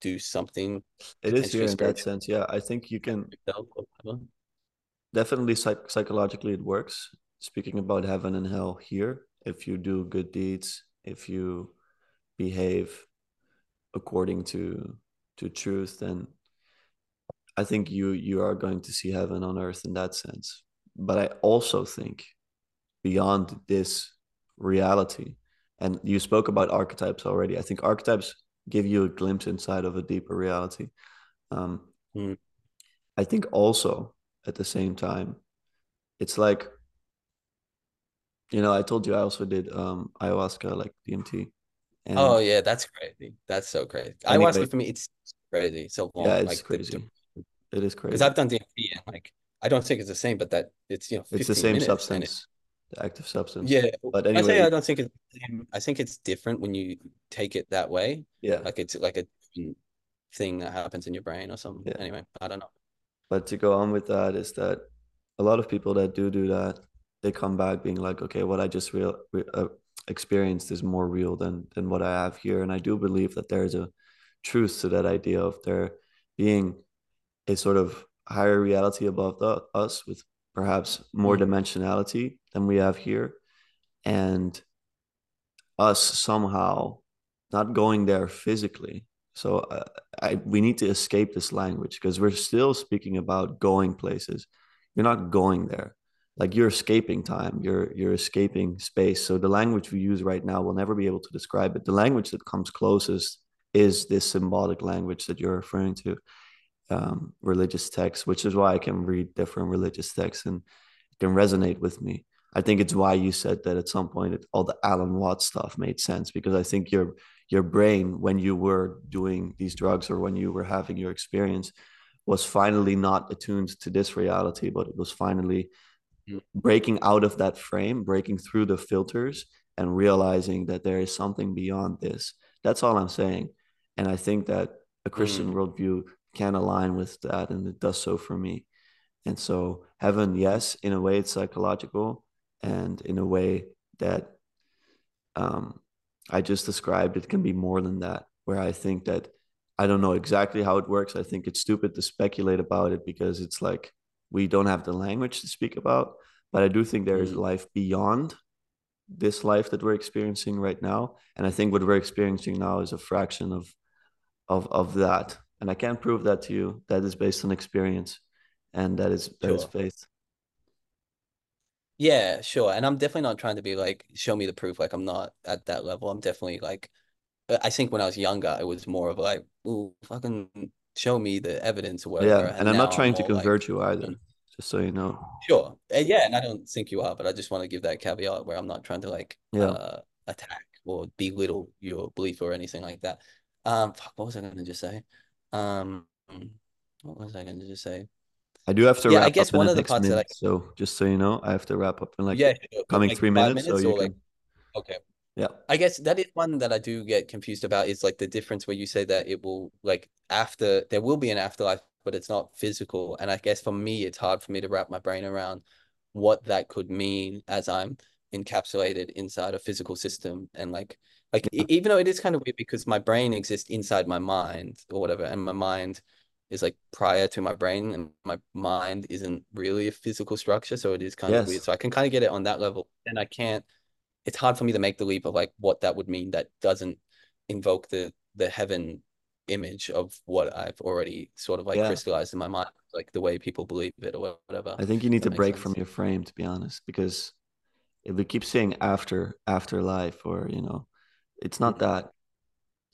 do something it is here in that sense. Yeah, I think you can yourself or whatever. definitely psych psychologically it works. Speaking about heaven and hell here, if you do good deeds, if you behave according to to truth, then I think you you are going to see heaven on earth in that sense. But I also think beyond this reality, and you spoke about archetypes already. I think archetypes give you a glimpse inside of a deeper reality. Um, Mm. I think also at the same time, it's like you know, I told you I also did um ayahuasca, like DMT. Oh yeah, that's crazy. That's so crazy. anyway, Ayahuasca for me, it's crazy. So long. yeah, it's Like the crazy. It is crazy. because. I've done DMT and like I don't think it's the same, but that it's you know It's the same it substance, the active substance. yeah. But I say anyway, I don't think it's the same. I think it's different when you take it that way. yeah, Like it's like a thing that happens in your brain or something. yeah. Anyway, I don't know. But to go on with that is that a lot of people that do do that, they come back being like, okay, what I just real re- uh, experienced is more real than than what I have here. And I do believe that there is a truth to that idea of there being a sort of higher reality above the, us with perhaps more Mm, dimensionality than we have here, and us somehow not going there physically. So uh, I we need to escape this language because we're still speaking about going places. You're not going there. Like you're escaping time. You're you're escaping space. So the language we use right now will never be able to describe it. The language that comes closest is this symbolic language that you're referring to, um, religious texts, which is why I can read different religious texts and it can resonate with me. I think it's why you said that at some point it, all the Alan Watts stuff made sense because I think your your brain when you were doing these drugs or when you were having your experience was finally not attuned to this reality, but it was finally mm, breaking out of that frame, breaking through the filters, and realizing that there is something beyond this. That's all I'm saying. And I think that a Christian mm, worldview can align with that, and it does so for me. And so, heaven, yes, in a way, it's psychological, and in a way that um, I just described, it can be more than that. Where I think that I don't know exactly how it works. I think it's stupid to speculate about it because it's like we don't have the language to speak about. But I do think there is mm. life beyond this life that we're experiencing right now. And I think what we're experiencing now is a fraction of of of that. And I can't prove that to you. That is based on experience, and that is that is Sure. faith. Yeah, sure. And I'm definitely not trying to be like, show me the proof. Like I'm not at that level. I'm definitely like, uh, I think when I was younger, it was more of like, ooh, fucking show me the evidence or whatever. Yeah, and And I'm not now I'm trying to more like, convert you either, just so you know. sure. Uh, yeah, and I don't think you are, but I just want to give that caveat where I'm not trying to like Yeah, uh attack or belittle your belief or anything like that. Um, fuck, what was I gonna just say? Um, what was I gonna just say? I do have to Yeah, I wrap up guess in one of the parts that I, minute, so just so you know, I have to wrap up in like yeah, coming like three five minutes, so you or like, okay. Yeah, I guess that is one that I do get confused about is like the difference where you say that it will like after there will be an afterlife, but it's not physical. And I guess for me, it's hard for me to wrap my brain around what that could mean as I'm encapsulated inside a physical system. And like like yeah, even though it is kind of weird because my brain exists inside my mind or whatever, and my mind is like prior to my brain, and my mind isn't really a physical structure, so it is kind of weird. So I can kind of get it on that level, and I can't it's hard for me to make the leap of like what that would mean that doesn't invoke the the heaven image of what I've already sort of like yeah. crystallized in my mind, like the way people believe it or whatever. I think you need That to break from your frame, to be honest, because if we keep saying after afterlife or you know, it's not that.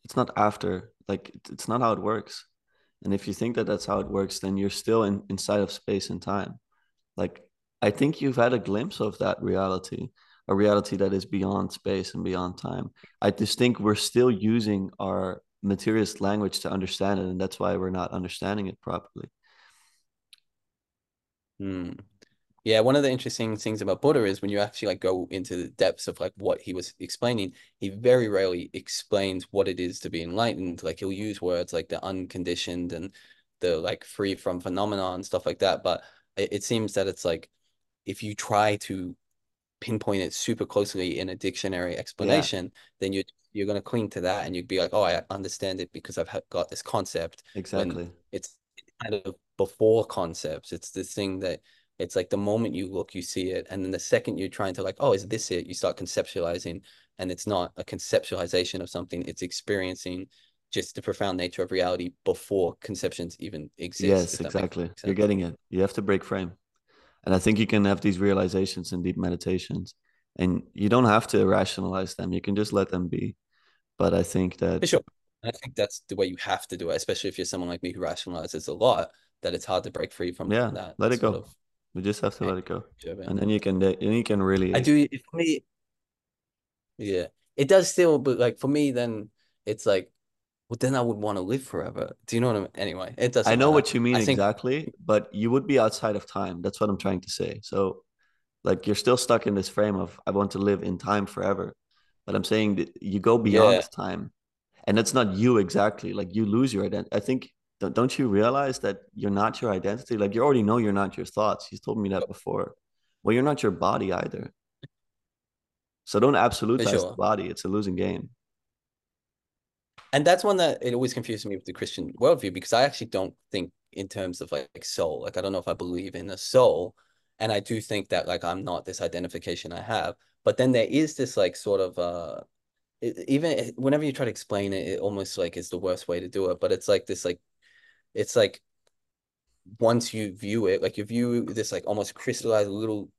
It's not after. Like it's not how it works. And if you think that that's how it works, then you're still in inside of space and time. Like I think you've had a glimpse of that reality, a reality that is beyond space and beyond time. I just think we're still using our materialist language to understand it, and that's why we're not understanding it properly. Hmm. Yeah, one of the interesting things about Buddha is when you actually like go into the depths of like what he was explaining, he very rarely explains what it is to be enlightened. Like he'll use words like the unconditioned and the like free from phenomena and stuff like that. But it, it seems that it's like if you try to pinpoint it super closely in a dictionary Yeah, explanation, then you you're going to cling to that and you'd be like, oh, I understand it because I've got this concept. When exactly. it's kind of before concepts, it's this thing that it's like the moment you look, you see it, and then the second you're trying to like, oh, is this it? You start conceptualizing, and it's not a conceptualization of something; it's experiencing just the profound nature of reality before conceptions even exist. Yes, If that makes exactly. You're getting it. You have to break frame. And I think you can have these realizations in deep meditations, and you don't have to rationalize them. You can just let them be. But I think that, For sure. I think that's the way you have to do it, especially if you're someone like me who rationalizes a lot, that it's hard to break free from yeah, that let it go. of We just have to let it go. And then you can, then you can really. I do for me, yeah. It does still, but like for me, then it's like, well, then I would want to live forever. Do you know what I mean? Anyway, it doesn't I know matter. what you mean think exactly, but you would be outside of time. That's what I'm trying to say. So, like, you're still stuck in this frame of, I want to live in time forever. But I'm saying that you go beyond yeah, time and that's not you exactly like you lose your identity i think don't you realize that you're not your identity like you already know you're not your thoughts he's told me that before well you're not your body either so don't absolutize the body it's a losing game And that's one that it always confuses me with the Christian worldview because I actually don't think in terms of like soul. Like I don't know if I believe in a soul. And I do think that like I'm not this identification I have. But then there is this like sort of uh even whenever you try to explain it, it almost like is the worst way to do it. But it's like this like it's like once you view it, like you view this like almost crystallized little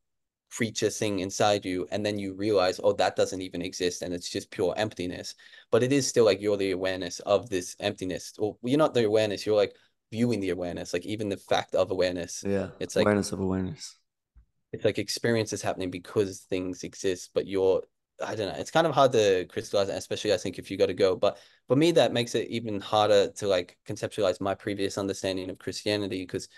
creature thing inside you, and then you realize, oh, that doesn't even exist, and it's just pure emptiness. But it is still like you're the awareness of this emptiness. Or you're not the awareness, you're like viewing the awareness, like even the fact of awareness. yeah It's like awareness of awareness it's like experience is happening because things exist, but you're I don't know. It's kind of hard to crystallize, especially I think if you got to go. But for me, that makes it even harder to like conceptualize my previous understanding of Christianity because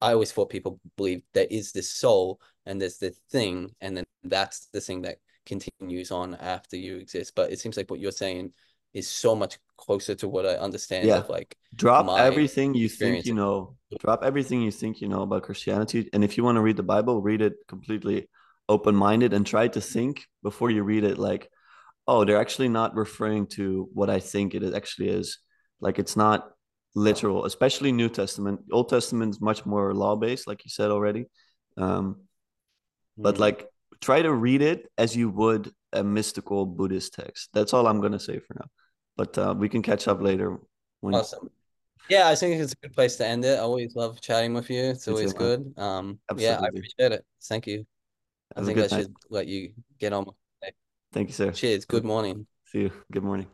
I always thought people believe there is this soul and there's this thing, and then that's the thing that continues on after you exist. But it seems like what you're saying is so much closer to what I understand yeah of like drop everything you think you know drop everything you think you know about christianity and if you want to read the bible read it completely open-minded and try to think before you read it like oh, they're actually not referring to what I think it actually is. Like it's not literal, especially New Testament. Old Testament is much more law based, like you said already. Um, but Hmm. like try to read it as you would a mystical Buddhist text. That's all I'm gonna say for now. But uh, we can catch up later when Awesome. Yeah, I think it's a good place to end it. I always love chatting with you. It's always good. Um, yeah, I appreciate it. Thank you. I think I night. should let you get on. Thank you, sir. Cheers. Good morning. See you. Good morning.